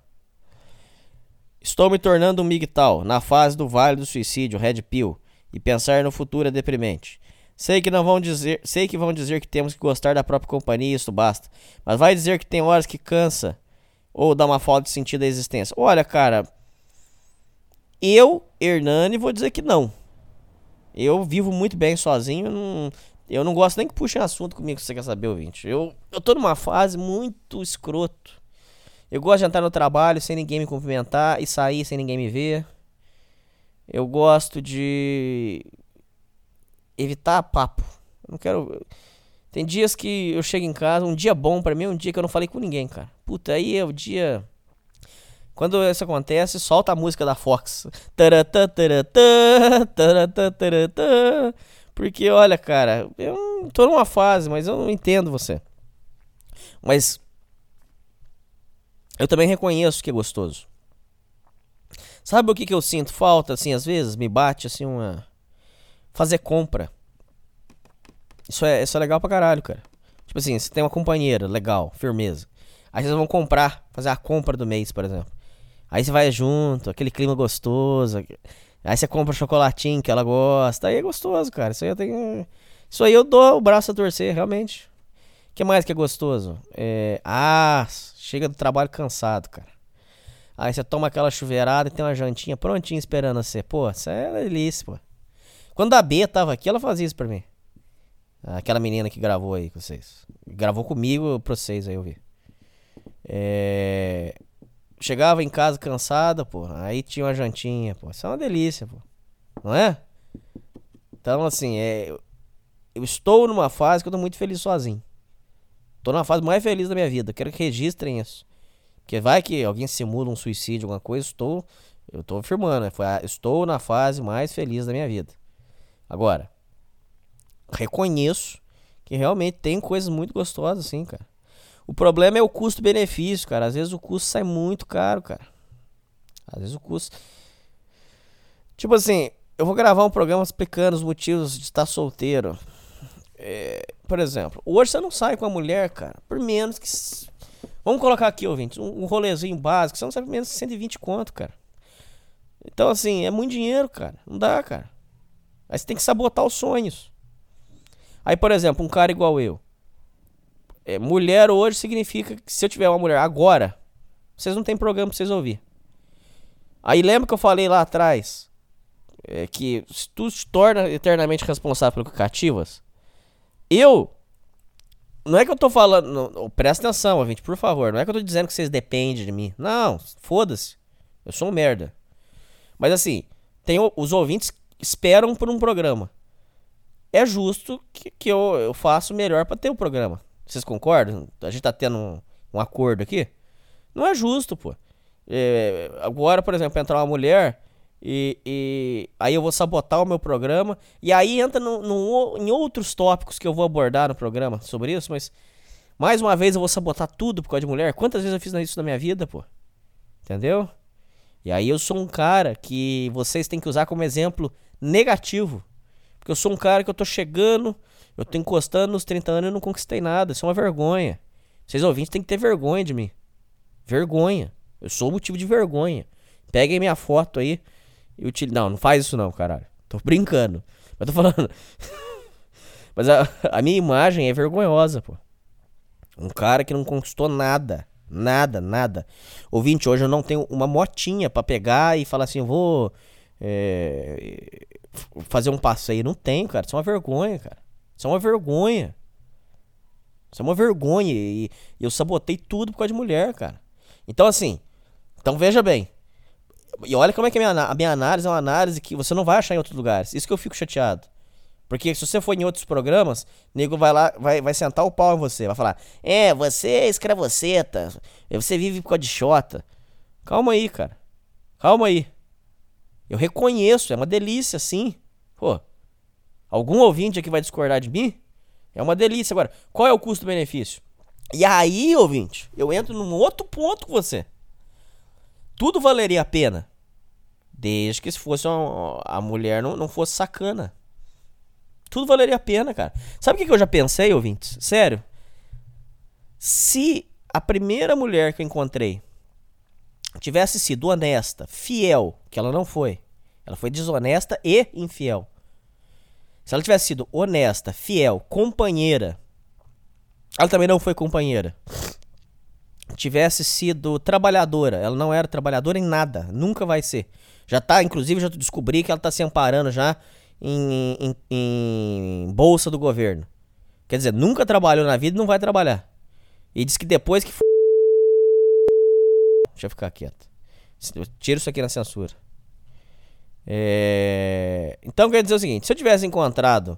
Estou me tornando um migtal, na fase do vale do suicídio, red pill, e pensar no futuro é deprimente. Sei que não vão dizer, sei que vão dizer que temos que gostar da própria companhia, isso basta. Mas vai dizer que tem horas que cansa ou dá uma falta de sentido à existência. Olha, cara, eu, Hernani, vou dizer que não. Eu vivo muito bem sozinho, eu não, eu não gosto nem que puxem assunto comigo se você quer saber, ouvinte. Eu, eu tô numa fase muito escroto. Eu gosto de entrar no trabalho sem ninguém me cumprimentar e sair sem ninguém me ver. Eu gosto de evitar papo. Eu não quero. Tem dias que eu chego em casa, um dia bom pra mim é um dia que eu não falei com ninguém, cara. Puta, aí é o dia. Quando isso acontece, solta a música da Fox. Porque, olha, cara, eu tô numa fase, mas eu não entendo você. Mas eu também reconheço que é gostoso. Sabe o que, que eu sinto falta, assim, às vezes? Me bate, assim, uma. Fazer compra. Isso é, isso é legal pra caralho, cara. Tipo assim, você tem uma companheira, legal, firmeza. Aí vocês vão comprar, fazer a compra do mês, por exemplo. Aí você vai junto, aquele clima gostoso. Aí você compra o chocolatinho que ela gosta. Aí é gostoso, cara. Isso aí eu tenho. Isso aí eu dou o braço a torcer, realmente. O que mais que é gostoso? É... Ah, chega do trabalho cansado, cara. Aí você toma aquela chuveirada e tem uma jantinha prontinha esperando você. Pô, isso é delícia, pô. Quando a B tava aqui, ela fazia isso pra mim. Aquela menina que gravou aí com vocês. Gravou comigo pra vocês aí, eu vi. É... Chegava em casa cansada, pô. Aí tinha uma jantinha, pô. Isso é uma delícia, pô. Não é? Então, assim, é... eu estou numa fase que eu tô muito feliz sozinho. Tô numa fase mais feliz da minha vida. Quero que registrem isso. Porque vai que alguém simula um suicídio, alguma coisa, estou. Eu tô afirmando, né? Estou na fase mais feliz da minha vida. Agora, reconheço que realmente tem coisas muito gostosas, assim, cara. O problema é o custo-benefício, cara. Às vezes o custo sai muito caro, cara. Às vezes o custo. Tipo assim, eu vou gravar um programa explicando os motivos de estar solteiro. É, por exemplo, hoje você não sai com a mulher, cara, por menos que. Vamos colocar aqui, ouvintes, um, rolezinho básico, você não sai por menos que 120 conto, cara. Então, assim, é muito dinheiro, cara. Não dá, cara. Aí você tem que sabotar os sonhos. Aí, por exemplo, um cara igual eu. É, mulher hoje significa que se eu tiver uma mulher agora, vocês não tem programa pra vocês ouvir. Aí lembra que eu falei lá atrás é, que se tu se torna eternamente responsável pelo cativas, eu. Não é que eu tô falando. não, presta atenção, ouvinte, por favor. Não é que eu tô dizendo que vocês dependem de mim. Não, foda-se. Eu sou um merda. Mas assim, tem os ouvintes esperam por um programa. É justo que, que eu, eu faça o melhor pra ter o programa. Vocês concordam? A gente tá tendo um, um acordo aqui? Não é justo, pô. É, agora, por exemplo, entrar uma mulher e, e aí eu vou sabotar o meu programa. E aí entra no, no- em outros tópicos que eu vou abordar no programa sobre isso, mas mais uma vez eu vou sabotar tudo por causa de mulher. Quantas vezes eu fiz isso na minha vida, pô? Entendeu? E aí eu sou um cara que vocês têm que usar como exemplo negativo. Porque eu sou um cara que eu tô chegando, eu tô encostando nos 30 anos e não conquistei nada. Isso é uma vergonha. Vocês ouvintes têm que ter vergonha de mim. Vergonha. Eu sou motivo de vergonha. Peguem minha foto aí e util... Não, não faz isso não, caralho. Tô brincando. Mas tô falando. Mas a, a minha imagem é vergonhosa, pô. Um cara que não conquistou nada. Nada, nada. Ouvinte, hoje eu não tenho uma motinha pra pegar e falar assim, eu vou é, fazer um passeio. Não tenho, cara. Isso é uma vergonha, cara. Isso é uma vergonha. Isso é uma vergonha. E, eu sabotei tudo por causa de mulher, cara. Então, assim. Então veja bem. E olha como é que a minha, a minha análise é uma análise que você não vai achar em outros lugares. Isso que eu fico chateado. Porque se você for em outros programas, nego vai lá, vai, vai sentar o pau em você. Vai falar, é, você é escravoceta. Você vive por causa de xota. Calma aí, cara. Calma aí. Eu reconheço, é uma delícia, sim. Pô, algum ouvinte aqui vai discordar de mim? É uma delícia. Agora, qual é o custo-benefício? E aí, ouvinte, eu entro num outro ponto com você. Tudo valeria a pena. Desde que se fosse uma- a mulher não, não fosse sacana. Tudo valeria a pena, cara. Sabe o que eu já pensei, ouvintes? Sério. Se a primeira mulher que eu encontrei tivesse sido honesta, fiel, que ela não foi. Ela foi desonesta e infiel. Se ela tivesse sido honesta, fiel, companheira, ela também não foi companheira. Tivesse sido trabalhadora, ela não era trabalhadora em nada, nunca vai ser. Já tá, inclusive, já descobri que ela tá se amparando já em, em- em bolsa do governo. Quer dizer, nunca trabalhou na vida e não vai trabalhar. E diz que depois que. Deixa eu ficar quieto. Eu Tiro isso aqui na censura. É, Então quer dizer o seguinte: se eu tivesse encontrado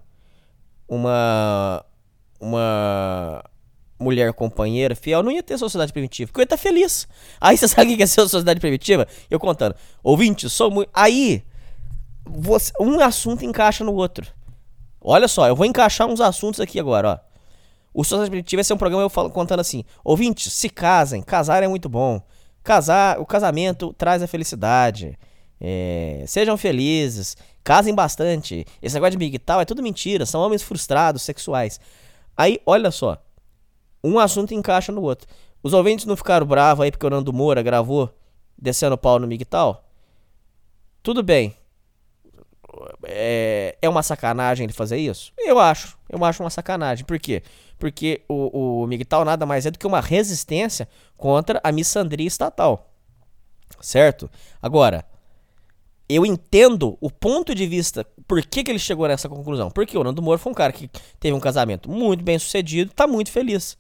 uma. Uma mulher companheira fiel, não ia ter sociedade primitiva, porque eu ia estar feliz. Aí você sabe o que é ser sociedade primitiva? Eu contando. Ouvinte, sou muito. Aí, você- um assunto encaixa no outro. Olha só, eu vou encaixar uns assuntos aqui agora, ó. O Sociedade Primitiva vai ser um programa eu falo, contando assim: ouvintes, se casem, casar é muito bom. Casar, o casamento traz a felicidade. É, sejam felizes, casem bastante. Esse negócio de big tal é tudo mentira, são homens frustrados, sexuais. Aí, olha só, um assunto encaixa no outro. Os ouvintes não ficaram bravos aí porque o Nando Moura gravou descendo o pau no Migtal? Tudo bem. É, é uma sacanagem ele fazer isso? Eu acho. Eu acho uma sacanagem. Por quê? Porque o, o Migtal nada mais é do que uma resistência contra a missandria estatal. Certo? Agora, eu entendo o ponto de vista, por que, que ele chegou nessa conclusão. Porque o Nando Moura foi um cara que teve um casamento muito bem sucedido, tá muito feliz.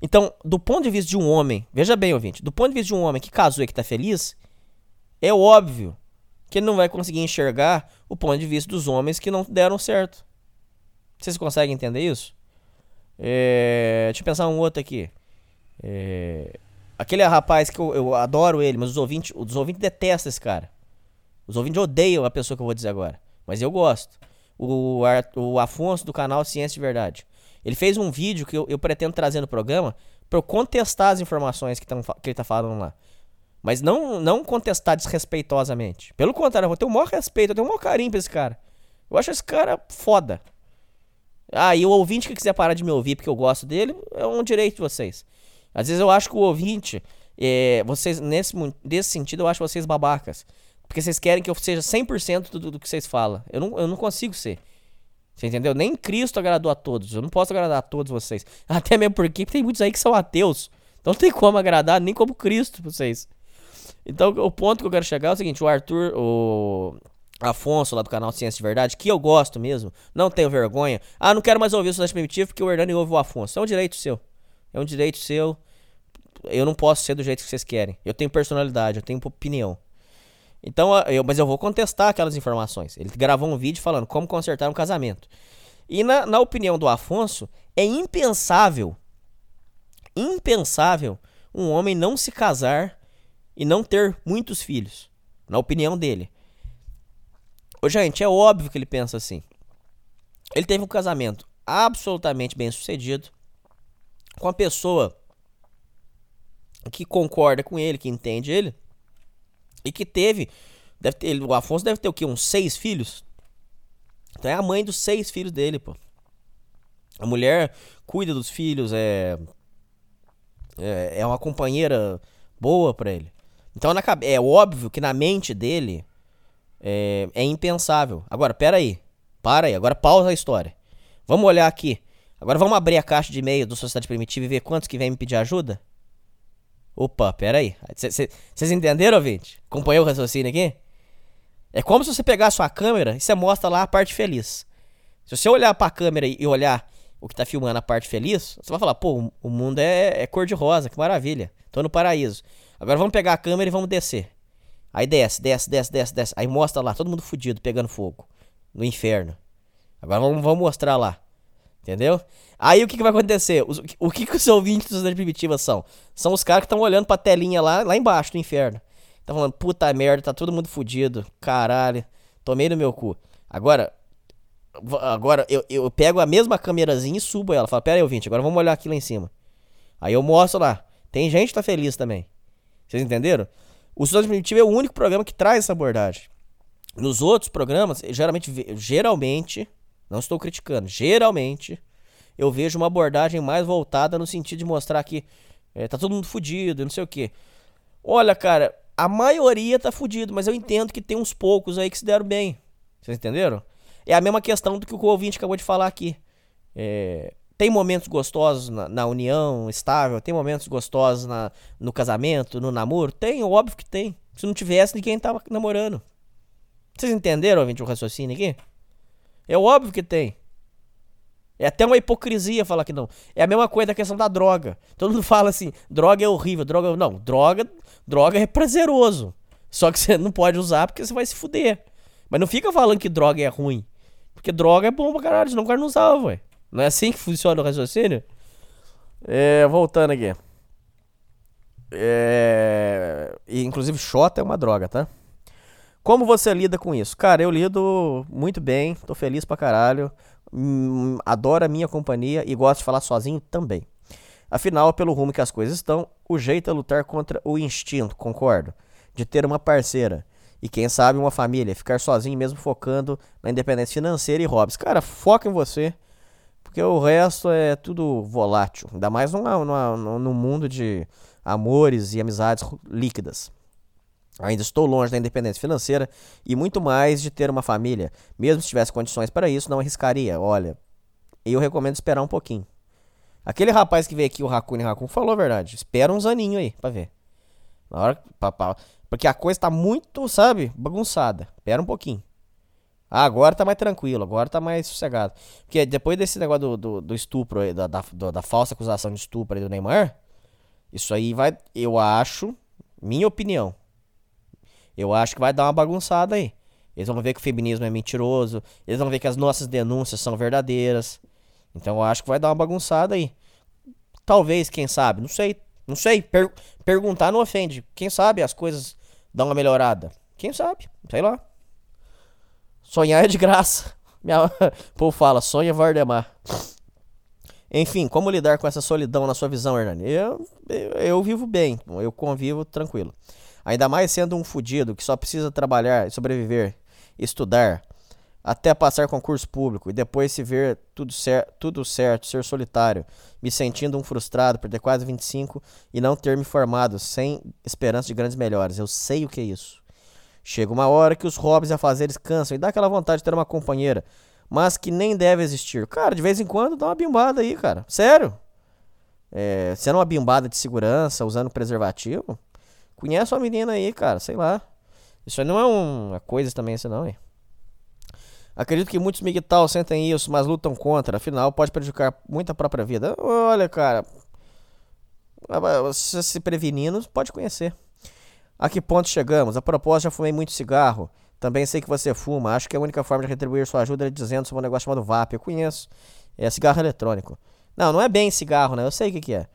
Então, do ponto de vista de um homem, veja bem, ouvinte, do ponto de vista de um homem que casou e que tá feliz, é óbvio que ele não vai conseguir enxergar o ponto de vista dos homens que não deram certo. Vocês conseguem entender isso? É, deixa eu pensar um outro aqui. É, aquele rapaz que eu, eu adoro ele, mas os ouvintes, os ouvintes detestam esse cara. Os ouvintes odeiam a pessoa que eu vou dizer agora. Mas eu gosto. O, o Afonso do canal Ciência de Verdade. Ele fez um vídeo que eu, eu pretendo trazer no programa para eu contestar as informações que, tão, que ele tá falando lá. Mas não, não contestar desrespeitosamente. Pelo contrário, eu vou ter o maior respeito, eu tenho o maior carinho pra esse cara. Eu acho esse cara foda. Ah, e o ouvinte que quiser parar de me ouvir porque eu gosto dele, é um direito de vocês. Às vezes eu acho que o ouvinte, é, vocês, nesse, nesse sentido, eu acho vocês babacas. Porque vocês querem que eu seja 100% do, do que vocês falam. Eu não, eu não consigo ser. Você entendeu? Nem Cristo agradou a todos. Eu não posso agradar a todos vocês. Até mesmo porque tem muitos aí que são ateus. Então não tem como agradar nem como Cristo vocês. Então o ponto que eu quero chegar é o seguinte: o Arthur, o Afonso lá do canal Ciência de Verdade, que eu gosto mesmo, não tenho vergonha. Ah, não quero mais ouvir o Sociedade Primitiva porque o Hernani ouve o Afonso. É um direito seu. É um direito seu. Eu não posso ser do jeito que vocês querem. Eu tenho personalidade, eu tenho opinião. Então, eu, mas eu vou contestar aquelas informações. Ele gravou um vídeo falando como consertar um casamento. E na, na opinião do Afonso, é impensável, impensável um homem não se casar e não ter muitos filhos. Na opinião dele. Ô, gente, é óbvio que ele pensa assim. Ele teve um casamento absolutamente bem sucedido com a pessoa que concorda com ele, que entende ele, e que teve. Deve ter, ele- o Afonso deve ter o quê? Uns seis filhos? Então é a mãe dos seis filhos dele, pô. A mulher cuida dos filhos, é. É, é uma companheira boa pra ele. Então na é óbvio que na mente dele é, é impensável. Agora, pera aí. Para aí, agora pausa a história. Vamos olhar aqui. Agora vamos abrir a caixa de e-mail do Sociedade Primitiva e ver quantos que vem me pedir ajuda? Opa, pera aí. Vocês entenderam, ouvinte? Acompanhou o raciocínio aqui? É como se você pegar a sua câmera e você mostra lá a parte feliz. Se você olhar pra câmera e olhar o que tá filmando a parte feliz, você vai falar, pô, o mundo é, é cor de rosa, que maravilha. Tô no paraíso. Agora vamos pegar a câmera e vamos descer. Aí desce, desce, desce, desce, desce. Aí mostra lá, todo mundo fudido, pegando fogo. No inferno. Agora vamos, vamos mostrar lá. Entendeu? Aí o que, que vai acontecer? Os, o que, que os ouvintes da primitiva são? São os caras que estão olhando pra telinha lá, lá embaixo do inferno. Tá falando, puta merda, tá todo mundo fudido. Caralho. Tomei no meu cu. Agora, agora eu, eu pego a mesma câmerazinha e subo ela. Falo, pera aí, ouvinte, agora vamos olhar aqui lá em cima. Aí eu mostro lá. Tem gente que tá feliz também. Vocês entenderam? O Sociedade Primitiva é o único programa que traz essa abordagem. Nos outros programas, geralmente, geralmente, não estou criticando, geralmente, eu vejo uma abordagem mais voltada no sentido de mostrar que é, tá todo mundo fudido, não sei o que. Olha, cara, a maioria tá fudido, mas eu entendo que tem uns poucos aí que se deram bem. Vocês entenderam? É a mesma questão do que o ouvinte acabou de falar aqui. É, tem momentos gostosos na, na, união estável, tem momentos gostosos na, no casamento, no namoro? Tem, óbvio que tem. Se não tivesse, ninguém tava namorando. Vocês entenderam, ouvinte, o raciocínio aqui? É óbvio que tem. É até uma hipocrisia falar que não. É a mesma coisa da questão da droga. Todo mundo fala assim, droga é horrível, droga. Não, droga, droga é prazeroso. Só que você não pode usar porque você vai se fuder. Mas não fica falando que droga é ruim. Porque droga é bom pra caralho, senão o cara não usava, ué. Não é assim que funciona o raciocínio? É, voltando aqui. É, inclusive, Xota é uma droga, tá? Como você lida com isso? Cara, eu lido muito bem, tô feliz pra caralho. Hum, adoro a minha companhia e gosto de falar sozinho também. Afinal, pelo rumo que as coisas estão, o jeito é lutar contra o instinto, concordo, de ter uma parceira e quem sabe uma família, ficar sozinho mesmo focando na independência financeira e hobbies. Cara, foca em você, porque o resto é tudo volátil, ainda mais no, no mundo de amores e amizades líquidas. Ainda estou longe da independência financeira e muito mais de ter uma família. Mesmo se tivesse condições para isso, não arriscaria. Olha, eu recomendo esperar um pouquinho. Aquele rapaz que veio aqui, o Raccoon Raccoon, falou a verdade. Espera uns aninhos aí pra ver. Na hora, pra, pra, porque a coisa tá muito, sabe, bagunçada. Espera um pouquinho. Ah, agora tá mais tranquilo, agora tá mais sossegado. Porque depois desse negócio do, do, do estupro, aí, da, da, da, falsa acusação de estupro aí do Neymar, isso aí vai, eu acho, minha opinião, eu acho que vai dar uma bagunçada aí. Eles vão ver que o feminismo é mentiroso. Eles vão ver que as nossas denúncias são verdadeiras. Então eu acho que vai dar uma bagunçada aí. Talvez, quem sabe, não sei. Não sei. Per perguntar não ofende. Quem sabe as coisas dão uma melhorada. Quem sabe? Sei lá. Sonhar é de graça. Minha... Povo fala, sonha Vardemar. Enfim, como lidar com essa solidão na sua visão, Hernani? Eu, eu, eu vivo bem, eu convivo tranquilo. Ainda mais sendo um fudido que só precisa trabalhar, sobreviver, estudar, até passar concurso público e depois se ver tudo, cer tudo certo, ser solitário, me sentindo um frustrado por ter quase 25 e não ter me formado sem esperança de grandes melhores. Eu sei o que é isso. Chega uma hora que os hobbies e afazeres cansam e dá aquela vontade de ter uma companheira, mas que nem deve existir. Cara, de vez em quando dá uma bimbada aí, cara. Sério. É, sendo uma bimbada de segurança, usando preservativo, Conhece uma menina aí, cara, sei lá. Isso aí não é uma coisa também, isso não, hein? Acredito que muitos migtal sentem isso, mas lutam contra. Afinal, pode prejudicar muito a própria vida. Olha, cara. Se, se prevenindo, pode conhecer. A que ponto chegamos? A propósito, já fumei muito cigarro. Também sei que você fuma. Acho que a única forma de retribuir sua ajuda é dizendo sobre um negócio chamado VAP. Eu conheço. É cigarro eletrônico. Não, não é bem cigarro, né? Eu sei o que, que é.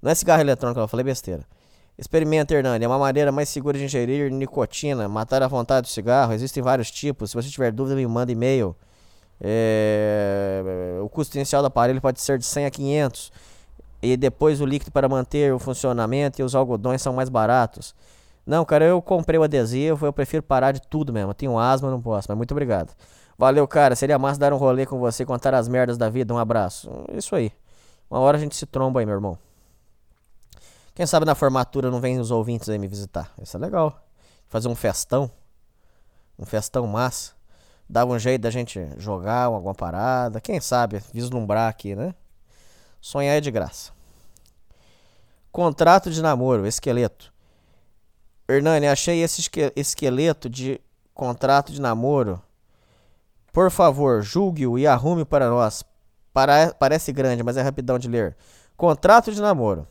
Não é cigarro eletrônico, eu falei besteira. Experimenta, Hernani. É uma maneira mais segura de ingerir nicotina, matar a vontade do cigarro. Existem vários tipos. Se você tiver dúvida, me manda e-mail. É... O custo inicial do aparelho pode ser de 100 a 500. E depois o líquido para manter o funcionamento e os algodões são mais baratos. Não, cara, eu comprei o adesivo. Eu prefiro parar de tudo mesmo. Eu tenho asma, não posso. Mas muito obrigado. Valeu, cara. Seria massa dar um rolê com você, contar as merdas da vida. Um abraço. Isso aí. Uma hora a gente se tromba aí, meu irmão. Quem sabe na formatura não vem os ouvintes aí me visitar. Isso é legal. Fazer um festão. Um festão massa. dava um jeito da gente jogar alguma parada. Quem sabe vislumbrar aqui, né? Sonhar é de graça. Contrato de namoro, esqueleto. Hernani, achei esse esque- esqueleto de contrato de namoro. Por favor, julgue-o e arrume para nós. Para- parece grande, mas é rapidão de ler. Contrato de namoro.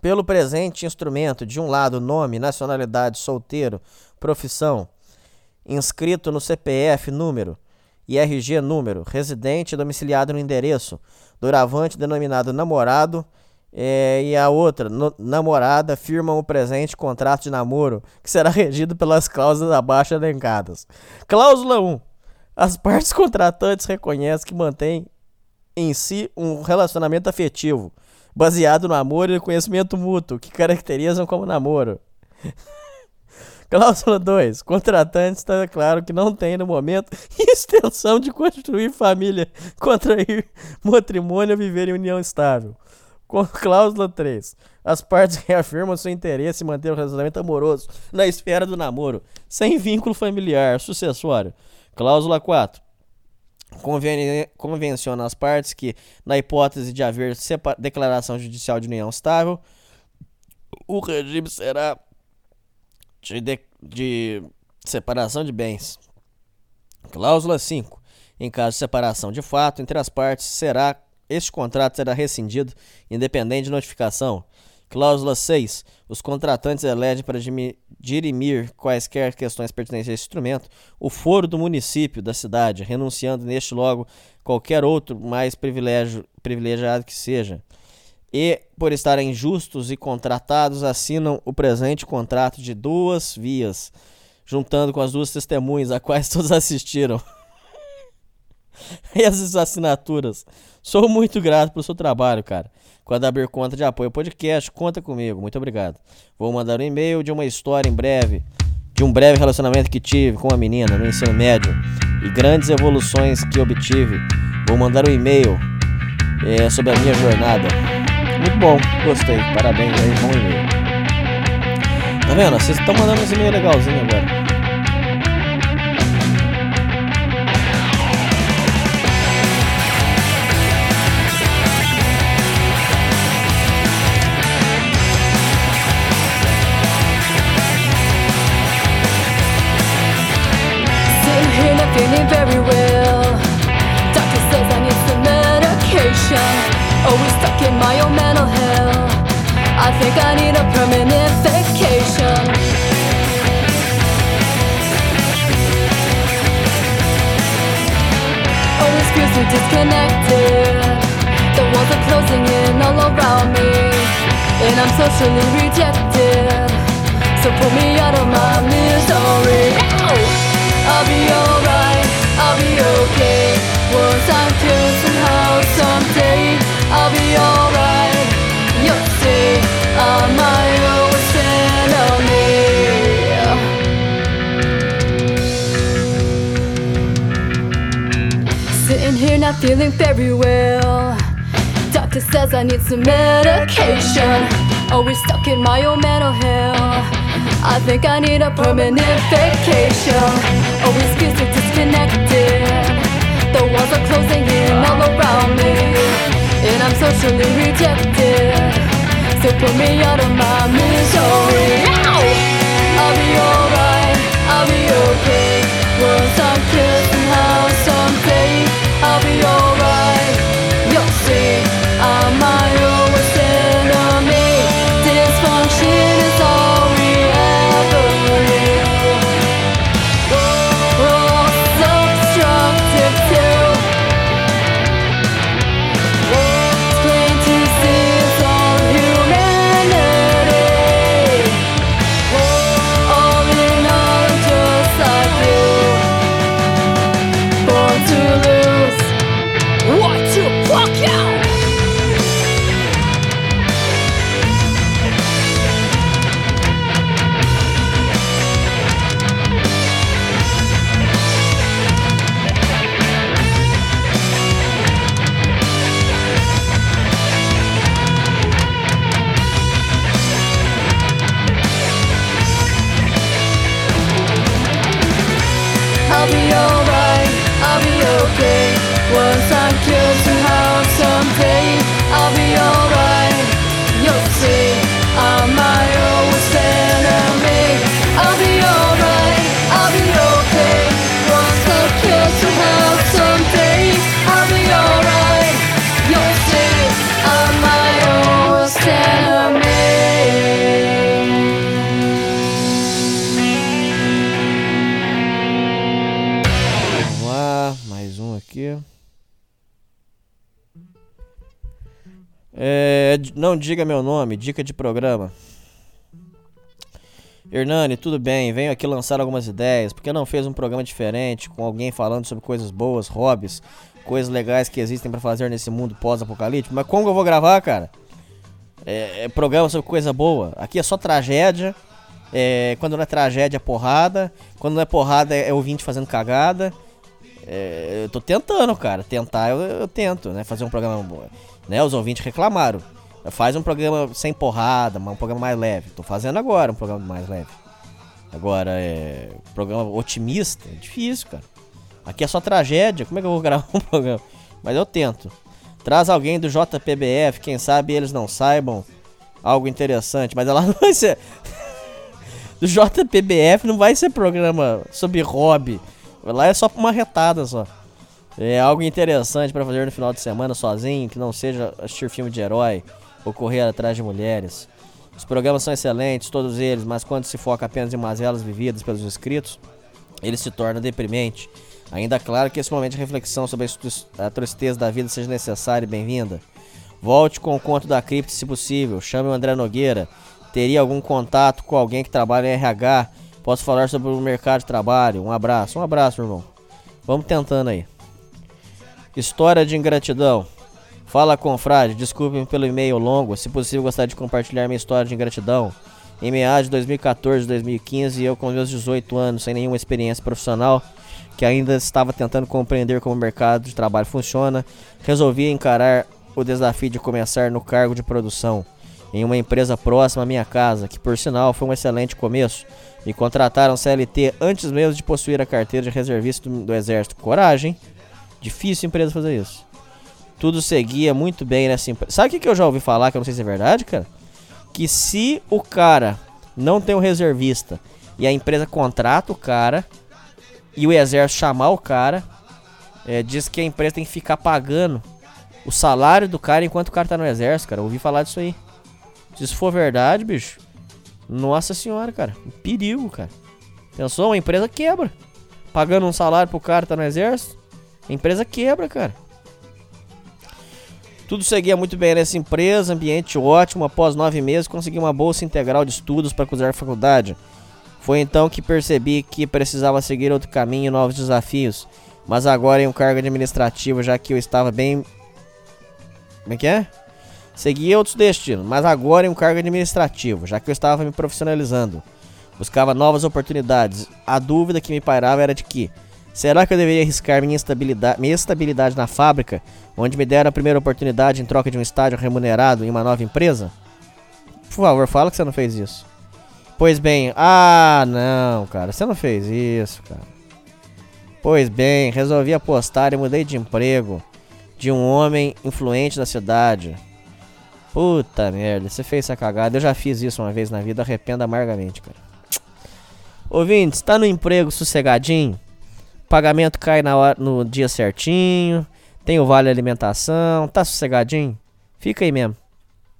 Pelo presente instrumento, de um lado, nome, nacionalidade, solteiro, profissão, inscrito no CPF, número, IRG, número, residente domiciliado no endereço, doravante denominado namorado, eh, e a outra, no- namorada, firmam o presente contrato de namoro, que será regido pelas cláusulas abaixo elencadas. Cláusula 1. As partes contratantes reconhecem que mantêm em si um relacionamento afetivo, baseado no amor e no conhecimento mútuo, que caracterizam como namoro. Cláusula 2. Contratante está claro que não tem no momento extensão de constituir família, contrair matrimônio ou viver em união estável. Cláusula 3. As partes reafirmam seu interesse em manter o relacionamento amoroso na esfera do namoro, sem vínculo familiar, sucessório. Cláusula 4. Convenciona as partes que, na hipótese de haver declaração judicial de união estável, o regime será de, de- de separação de bens. Cláusula 5. Em caso de separação de fato entre as partes, será este contrato será rescindido independente de notificação. Cláusula 6. Os contratantes elegem para dirimir quaisquer questões pertinentes a esse instrumento o foro do município, da cidade, renunciando neste logo qualquer outro mais privilégio, privilegiado que seja. E, por estarem justos e contratados, assinam o presente contrato de duas vias, juntando com as duas testemunhas, a quais todos assistiram. Essas assinaturas. Sou muito grato pelo seu trabalho, cara. Quando abrir conta de apoio ao podcast, conta comigo. Muito obrigado. Vou mandar um e-mail de uma história em breve, de um breve relacionamento que tive com uma menina no ensino médio e grandes evoluções que obtive. Vou mandar um e-mail é, sobre a minha jornada. Muito bom, gostei. Parabéns aí, bom e-mail. Tá vendo? Vocês estão mandando uns e-mails legalzinhos agora. Not feeling very well. Doctor says I need some medication. Always stuck in my own mental hell. I think I need a permanent vacation. Always feels so disconnected. The walls are closing in all around me, and I'm socially rejected. So pull me out of my misery. I'll be alright, be okay. Once I'm cured somehow, someday, I'll be alright. You'll see, I'm my worst enemy. Sitting here not feeling very well. Doctor says I need some medication. Always stuck in my own mental hell. I think I need a permanent vacation. Always so disconnected. The walls are closing in all around me, and I'm socially rejected. So put me out of my misery. Ow! I'll be alright, I'll be okay. Once I'm cured somehow, someday, I'll be alright. You'll see, I'm someday I'll be alright. You'll see, I'm my own enemy. I'll be não diga meu nome, dica de programa. Hernani, tudo bem? Venho aqui lançar algumas ideias. Por que não fez um programa diferente, com alguém falando sobre coisas boas, hobbies, coisas legais que existem pra fazer nesse mundo pós-apocalíptico? Mas como eu vou gravar, cara? É, é programa sobre coisa boa. Aqui é só tragédia. É, quando não é tragédia, é porrada. Quando não é porrada, é ouvinte fazendo cagada. É, eu tô tentando, cara. Tentar, eu, eu tento, né? Fazer um programa bom. Né? Os ouvintes reclamaram. Faz um programa sem porrada, mas um programa mais leve. Tô fazendo agora um programa mais leve. Agora, é. Programa otimista, é difícil, cara. Aqui é só tragédia. Como é que eu vou gravar um programa? Mas eu tento. Traz alguém do JPBF, quem sabe eles não saibam algo interessante. Mas ela não vai ser. Do JPBF não vai ser programa sobre hobby. Lá é só uma retada só. É algo interessante pra fazer no final de semana sozinho, que não seja assistir filme de herói ou correr atrás de mulheres. Os programas são excelentes, todos eles, mas quando se foca apenas em mazelas vividas pelos inscritos, ele se torna deprimente. Ainda claro que esse momento de reflexão sobre a tris- a tristeza da vida seja necessária e bem-vinda. Volte com o conto da cripta se possível. Chame o André Nogueira. Teria algum contato com alguém que trabalha em RH? Posso falar sobre o mercado de trabalho. Um abraço, um abraço, irmão. Vamos tentando aí. História de ingratidão. Fala, confrade, desculpe-me pelo e-mail longo. Se possível, gostaria de compartilhar minha história de ingratidão. Em meados de 2014 2015, eu com meus 18 anos, sem nenhuma experiência profissional, que ainda estava tentando compreender como o mercado de trabalho funciona, resolvi encarar o desafio de começar no cargo de produção em uma empresa próxima à minha casa, que por sinal foi um excelente começo. Me contrataram CLT antes mesmo de possuir a carteira de reservista do, do Exército. Coragem, difícil empresa fazer isso. Tudo seguia muito bem nessa empresa. Sabe o que, eu já ouvi falar, que eu não sei se é verdade, cara? Que se o cara não tem um reservista e a empresa contrata o cara e o exército chamar o cara, é, diz que a empresa tem que ficar pagando o salário do cara enquanto o cara tá no exército, cara. Eu ouvi falar disso aí. Se isso for verdade, bicho, nossa senhora, cara, um perigo, cara. Pensou? Uma empresa quebra. Pagando um salário pro cara tá no exército, a empresa quebra, cara. Tudo seguia muito bem nessa empresa, ambiente ótimo. Após nove meses, consegui uma bolsa integral de estudos para cursar a faculdade. Foi então que percebi que precisava seguir outro caminho e novos desafios. Mas agora em um cargo administrativo, já que eu estava bem. Como é que é? Segui outros destinos, mas agora em um cargo administrativo, já que eu estava me profissionalizando. Buscava novas oportunidades. A dúvida que me pairava era de que será que eu deveria arriscar minha estabilidade, minha estabilidade na fábrica, onde me deram a primeira oportunidade em troca de um estágio remunerado em uma nova empresa? Por favor, fala que você não fez isso. Pois bem, ah, não, cara, você não fez isso, cara. Pois bem, resolvi apostar e mudei de emprego de um homem influente da cidade. Puta merda, você fez essa cagada. Eu já fiz isso uma vez na vida, arrependo amargamente, cara. Ouvintes, tá no emprego sossegadinho? Pagamento cai na hora, no dia certinho. Tem o vale alimentação. Tá sossegadinho? Fica aí mesmo.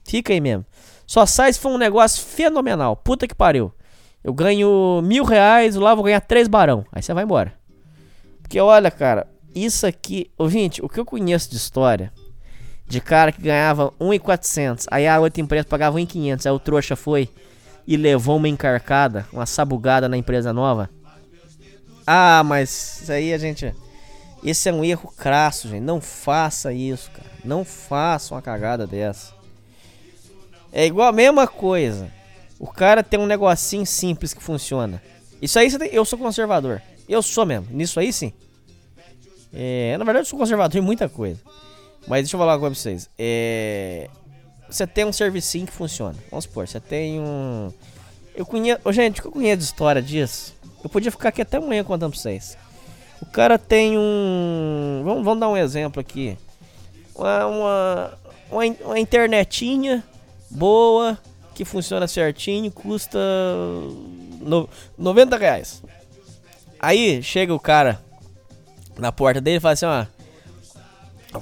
Fica aí mesmo. Só sai se for um negócio fenomenal. Puta que pariu. Eu ganho mil reais, lá vou ganhar três barão. Aí você vai embora. Porque olha, cara, isso aqui. Ouvinte, o que eu conheço de história de cara que ganhava 1,400, aí a outra empresa pagava 1,500, aí o trouxa foi e levou uma encarcada, uma sabugada na empresa nova. Ah, mas isso aí a gente. Esse é um erro crasso, gente. Não faça isso, cara. Não faça uma cagada dessa. É igual a mesma coisa. O cara tem um negocinho simples que funciona. Isso aí tem- eu sou conservador. Eu sou mesmo. Nisso aí sim. É, na verdade eu sou conservador em muita coisa. Mas deixa eu falar uma coisa pra vocês. É, você tem um servicinho que funciona. Vamos supor, você tem um. Eu conheço. Gente, o que eu conheço de história disso? Eu podia ficar aqui até amanhã contando pra vocês. O cara tem um. Vamos, vamos dar um exemplo aqui. Uma, uma, uma, uma internetinha boa, que funciona certinho, custa no, 90 reais. Aí chega o cara na porta dele e fala assim: ó,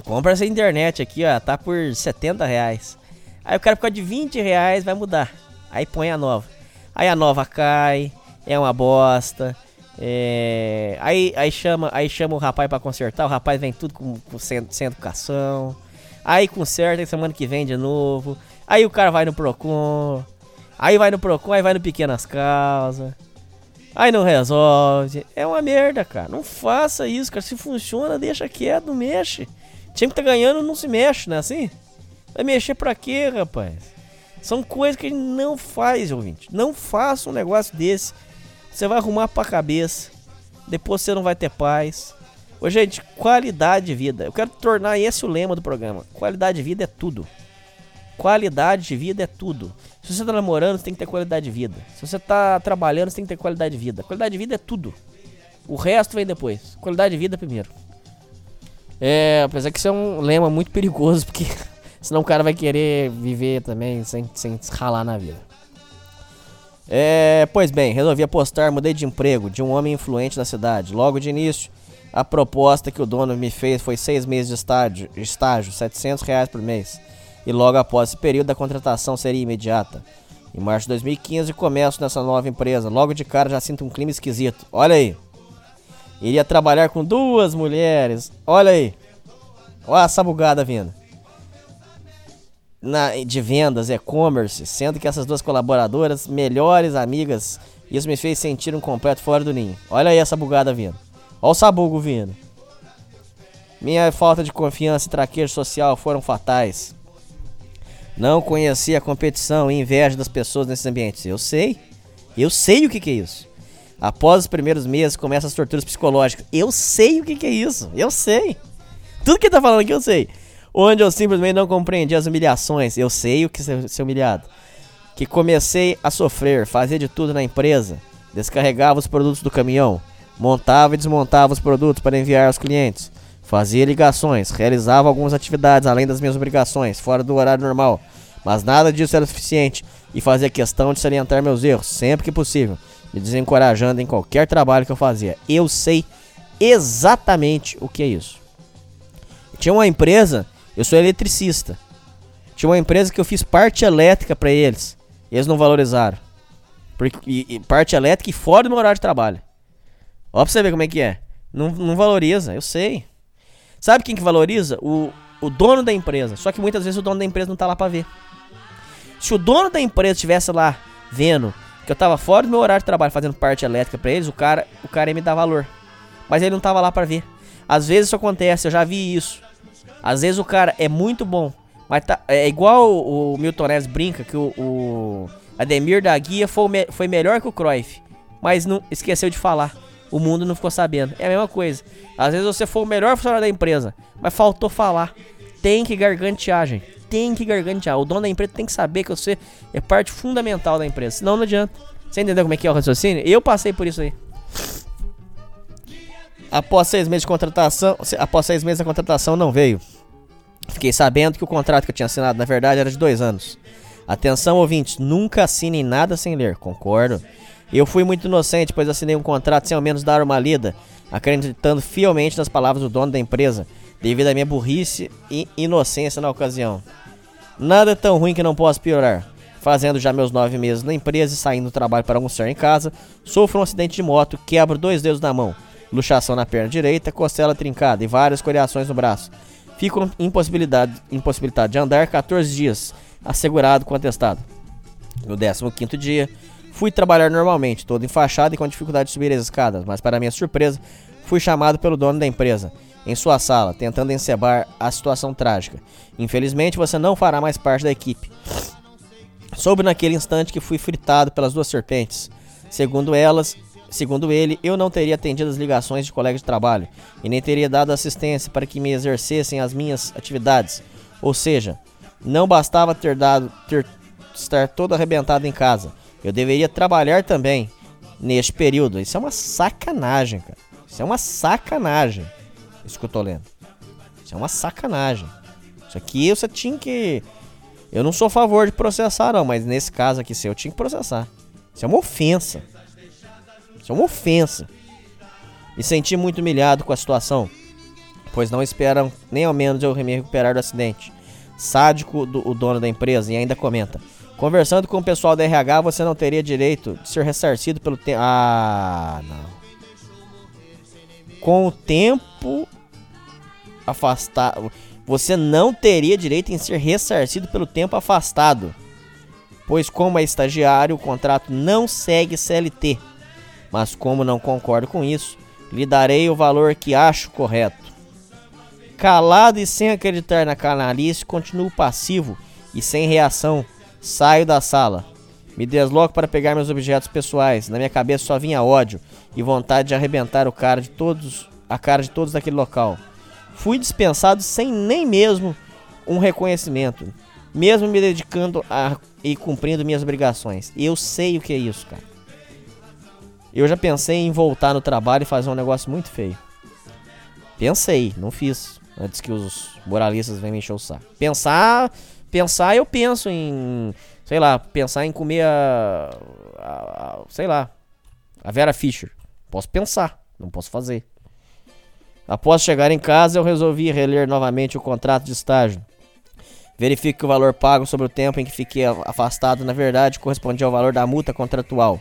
compra essa internet aqui, ó, tá por 70 reais. Aí o cara fica de 20 reais, vai mudar. Aí põe a nova. Aí a nova cai, é uma bosta. é, Aí, aí, chama, aí chama o rapaz pra consertar, o rapaz vem tudo com, com sem, sem educação. Aí conserta, semana que vem de novo. Aí o cara vai no Procon. Aí vai no Procon, aí vai no Pequenas Causas. Aí não resolve. É uma merda, cara. Não faça isso, cara. Se funciona, deixa quieto, não mexe. Time que tá ganhando não se mexe, não é assim? Vai mexer pra quê, rapaz? São coisas que a gente não faz, ouvinte. Não faça um negócio desse. Você vai arrumar pra cabeça. Depois você não vai ter paz. Ô, gente, qualidade de vida. Eu quero tornar esse o lema do programa. Qualidade de vida é tudo. Qualidade de vida é tudo. Se você tá namorando, você tem que ter qualidade de vida. Se você tá trabalhando, você tem que ter qualidade de vida. Qualidade de vida é tudo. O resto vem depois. Qualidade de vida primeiro. É, apesar que isso é um lema muito perigoso, porque senão o cara vai querer viver também sem, sem ralar na vida. É, pois bem, resolvi apostar, mudei de emprego, de um homem influente na cidade. Logo de início, a proposta que o dono me fez foi seis meses de estágio, estágio 700 reais por mês. E logo após esse período, a contratação seria imediata. Em março de 2015, começo nessa nova empresa. Logo de cara, já sinto um clima esquisito. Olha aí. Iria trabalhar com duas mulheres. Olha aí. Olha essa bugada vindo. Na, de vendas, e-commerce, sendo que essas duas colaboradoras, melhores amigas, isso me fez sentir um completo fora do ninho. Olha aí essa bugada vindo. Olha o sabugo vindo. Minha falta de confiança e traquejo social foram fatais. Não conhecia a competição e inveja das pessoas nesses ambientes. Eu sei. Eu sei o que, que é isso. Após os primeiros meses, começam as torturas psicológicas. Eu sei o que, que é isso. Eu sei. Tudo que ele tá falando aqui eu sei. Onde eu simplesmente não compreendi as humilhações. Eu sei o que ser humilhado. Que comecei a sofrer, fazia de tudo na empresa. Descarregava os produtos do caminhão. Montava e desmontava os produtos para enviar aos clientes. Fazia ligações, realizava algumas atividades além das minhas obrigações, fora do horário normal. Mas nada disso era suficiente e fazia questão de salientar meus erros sempre que possível, me desencorajando em qualquer trabalho que eu fazia. Eu sei exatamente o que é isso. Tinha uma empresa, eu sou eletricista. Tinha uma empresa que eu fiz parte elétrica para eles. E eles não valorizaram. Porque, e, parte elétrica e fora do meu horário de trabalho. Ó pra você ver como é que é. Não, não valoriza, eu sei. Sabe quem que valoriza? O, o dono da empresa. Só que muitas vezes o dono da empresa não tá lá pra ver. Se o dono da empresa estivesse lá vendo que eu tava fora do meu horário de trabalho fazendo parte elétrica pra eles, o cara, o cara ia me dar valor. Mas ele não tava lá pra ver. Às vezes isso acontece, eu já vi isso. Às vezes o cara é muito bom, mas tá, é igual o, Milton Neves brinca que o, o Ademir da Guia foi, foi melhor que o Cruyff, mas não esqueceu de falar. O mundo não ficou sabendo. É a mesma coisa. Às vezes você foi o melhor funcionário da empresa, mas faltou falar. Tem que gargantear, gente. Tem que gargantear. O dono da empresa tem que saber que você é parte fundamental da empresa. Senão não adianta. Você entendeu como é que é o raciocínio? Eu passei por isso aí. Após seis meses de contratação, após seis meses a contratação não veio. Fiquei sabendo que o contrato que eu tinha assinado, na verdade, era de dois anos. Atenção, ouvintes, nunca assinem nada sem ler, concordo. Eu fui muito inocente, pois assinei um contrato sem ao menos dar uma lida, acreditando fielmente nas palavras do dono da empresa, devido à minha burrice e inocência na ocasião. Nada é tão ruim que não possa piorar. Fazendo já meus nove meses na empresa e saindo do trabalho para almoçar em casa, sofro um acidente de moto, quebro dois dedos na mão, luxação na perna direita, costela trincada e várias coriações no braço. Fico impossibilidade, impossibilitado de andar 14 dias, assegurado com atestado. No 15 dia, fui trabalhar normalmente, todo enfaixado e com dificuldade de subir as escadas, mas para minha surpresa, fui chamado pelo dono da empresa, em sua sala, tentando encebar a situação trágica. Infelizmente, você não fará mais parte da equipe. Soube naquele instante que fui fritado pelas duas serpentes. Segundo elas, segundo ele, eu não teria atendido as ligações de colegas de trabalho e nem teria dado assistência para que me exercessem as minhas atividades. Ou seja, não bastava ter dado ter estar todo arrebentado em casa. Eu deveria trabalhar também neste período. Isso é uma sacanagem, cara. Isso é uma sacanagem. Isso que eu tô lendo. Isso é uma sacanagem. Isso aqui você tinha que. Eu não sou a favor de processar, não, mas nesse caso aqui, eu tinha que processar. Isso é uma ofensa. Isso é uma ofensa. Me senti muito humilhado com a situação, pois não esperam nem ao menos eu me recuperar do acidente. Sádico do, o dono da empresa e ainda comenta: Conversando com o pessoal da RH, você não teria direito de ser ressarcido pelo tempo. Ah, não. Com o tempo afastado. Você não teria direito em ser ressarcido pelo tempo afastado. Pois, como é estagiário, o contrato não segue CLT. Mas, como não concordo com isso, lhe darei o valor que acho correto. Calado e sem acreditar na canalice, continuo passivo e sem reação. Saio da sala. Me desloco para pegar meus objetos pessoais. Na minha cabeça só vinha ódio e vontade de arrebentar o cara de todos, a cara de todos daquele local. Fui dispensado sem nem mesmo um reconhecimento, mesmo me dedicando a e cumprindo minhas obrigações. Eu sei o que é isso, cara. Eu já pensei em voltar no trabalho e fazer um negócio muito feio. Pensei, não fiz. Antes que os moralistas venham me encher o saco. Pensar, pensar eu penso em, sei lá, pensar em comer a, a, a sei lá, a Vera Fischer. Posso pensar, não posso fazer. Após chegar em casa, eu resolvi reler novamente o contrato de estágio. Verifique que o valor pago sobre o tempo em que fiquei afastado, na verdade, correspondia ao valor da multa contratual.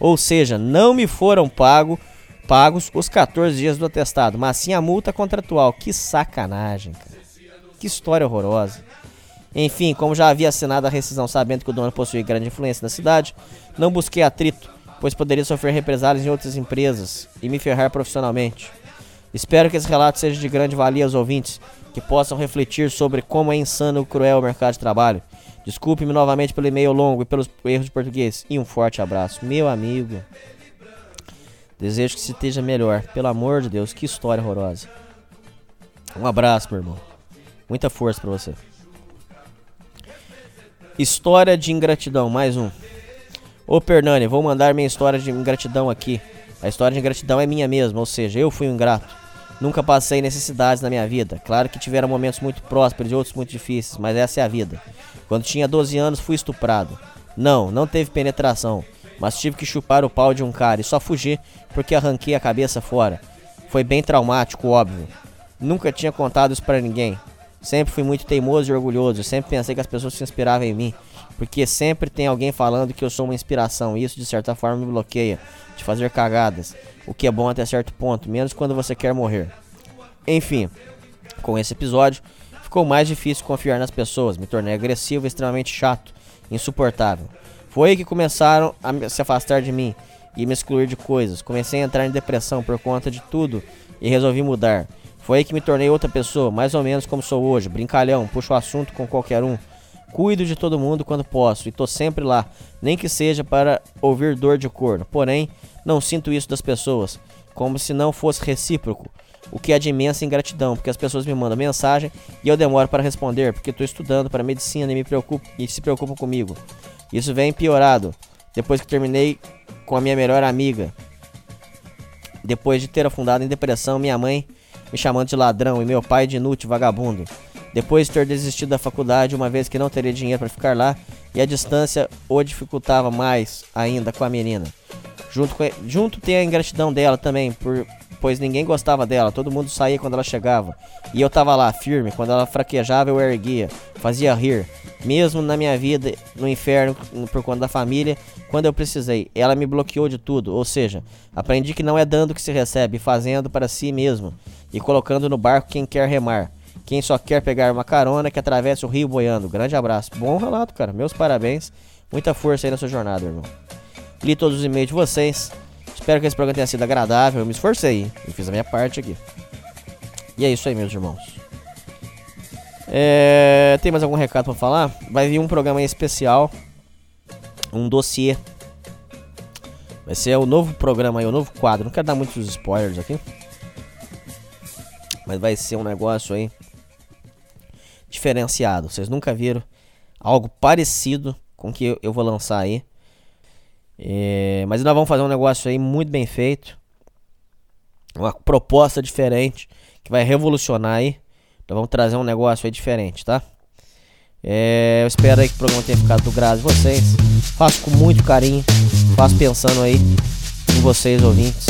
Ou seja, não me foram pago, pagos os 14 dias do atestado, mas sim a multa contratual. Que sacanagem, cara. Que história horrorosa. Enfim, como já havia assinado a rescisão sabendo que o dono possuía grande influência na cidade, não busquei atrito, pois poderia sofrer represálias em outras empresas e me ferrar profissionalmente. Espero que esse relato seja de grande valia aos ouvintes, que possam refletir sobre como é insano e cruel o mercado de trabalho. Desculpe-me novamente pelo e-mail longo e pelos erros de português. E um forte abraço, meu amigo. Desejo que se esteja melhor. Pelo amor de Deus, que história horrorosa. Um abraço, meu irmão. Muita força para você. História de ingratidão, mais um. Ô Pernani, vou mandar minha história de ingratidão aqui. A história de ingratidão é minha mesmo, ou seja, eu fui um ingrato. Nunca passei necessidades na minha vida. Claro que tiveram momentos muito prósperos e outros muito difíceis, mas essa é a vida. Quando tinha 12 anos, fui estuprado. Não, não teve penetração, mas tive que chupar o pau de um cara e só fugi porque arranquei a cabeça fora. Foi bem traumático, óbvio. Nunca tinha contado isso para ninguém. Sempre fui muito teimoso e orgulhoso. Sempre pensei que as pessoas se inspiravam em mim. Porque sempre tem alguém falando que eu sou uma inspiração. E isso, de certa forma, me bloqueia fazer cagadas o que é bom até certo ponto, menos quando você quer morrer. Enfim, com esse episódio, ficou mais difícil confiar nas pessoas, me tornei agressivo, extremamente chato, insuportável. Foi aí que começaram a se afastar de mim e me excluir de coisas. Comecei a entrar em depressão por conta de tudo e resolvi mudar. Foi aí que me tornei outra pessoa, mais ou menos como sou hoje, brincalhão, puxo o assunto com qualquer um. Cuido de todo mundo quando posso e tô sempre lá, nem que seja para ouvir dor de corno. Porém, não sinto isso das pessoas, como se não fosse recíproco, o que é de imensa ingratidão, porque as pessoas me mandam mensagem e eu demoro para responder, porque estou estudando para medicina e me preocupo e se preocupam comigo. Isso vem piorado depois que terminei com a minha melhor amiga. Depois de ter afundado em depressão, minha mãe me chamando de ladrão e meu pai de inútil vagabundo. Depois de ter desistido da faculdade, uma vez que não teria dinheiro para ficar lá, e a distância o dificultava mais ainda com a menina. Junto, com, junto tem a ingratidão dela também, por, pois ninguém gostava dela, todo mundo saía quando ela chegava. E eu tava lá, firme, quando ela fraquejava eu erguia, fazia rir. Mesmo na minha vida, no inferno, por conta da família, quando eu precisei. Ela me bloqueou de tudo, ou seja, aprendi que não é dando que se recebe, fazendo para si mesmo e colocando no barco quem quer remar. Quem só quer pegar uma carona que atravessa o rio boiando. Grande abraço. Bom relato, cara. Meus parabéns. Muita força aí na sua jornada, irmão. Li todos os e-mails de vocês. Espero que esse programa tenha sido agradável. Eu me esforcei. Eu fiz a minha parte aqui. E é isso aí, meus irmãos. É... Tem mais algum recado pra falar? Vai vir um programa especial. Um dossiê. Vai ser o novo programa aí, o novo quadro. Não quero dar muitos spoilers aqui. Mas vai ser um negócio aí diferenciado. Vocês nunca viram algo parecido com o que eu vou lançar aí. É, mas nós vamos fazer um negócio aí muito bem feito. uma proposta diferente que vai revolucionar aí. Nós vamos trazer um negócio aí diferente, tá? É, eu espero aí que o programa tenha ficado do grado de vocês. Faço com muito carinho, faço pensando aí em vocês, ouvintes.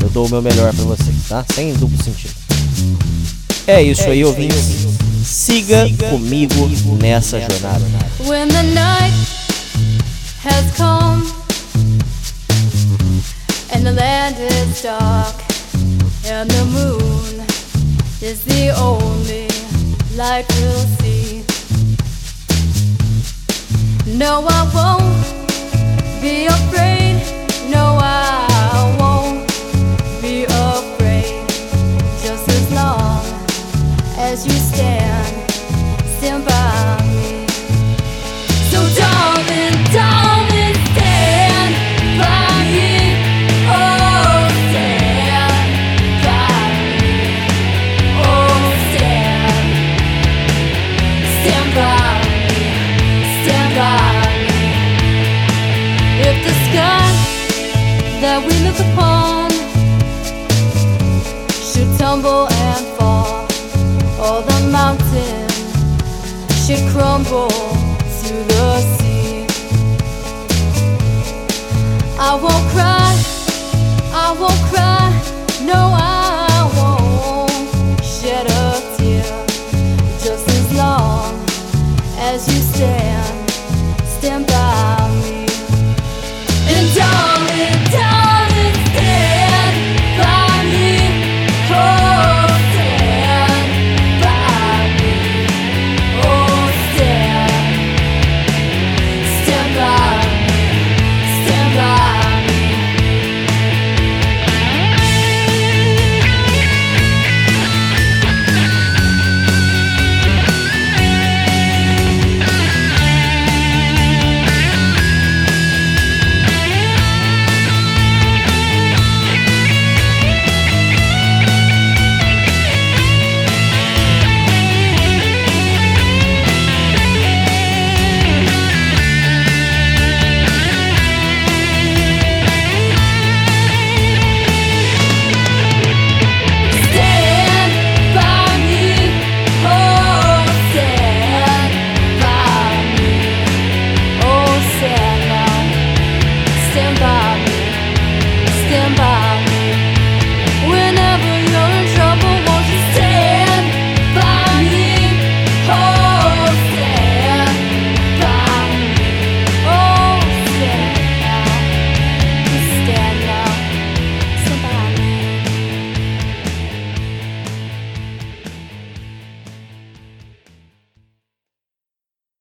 Eu dou o meu melhor pra vocês, tá? Sem duplo sentido. É isso aí, ouvintes. Siga comigo nessa jornada. When the night has come and the land is dark and the moon is the only light we'll see. No, I won't be afraid. No, I I won't cry.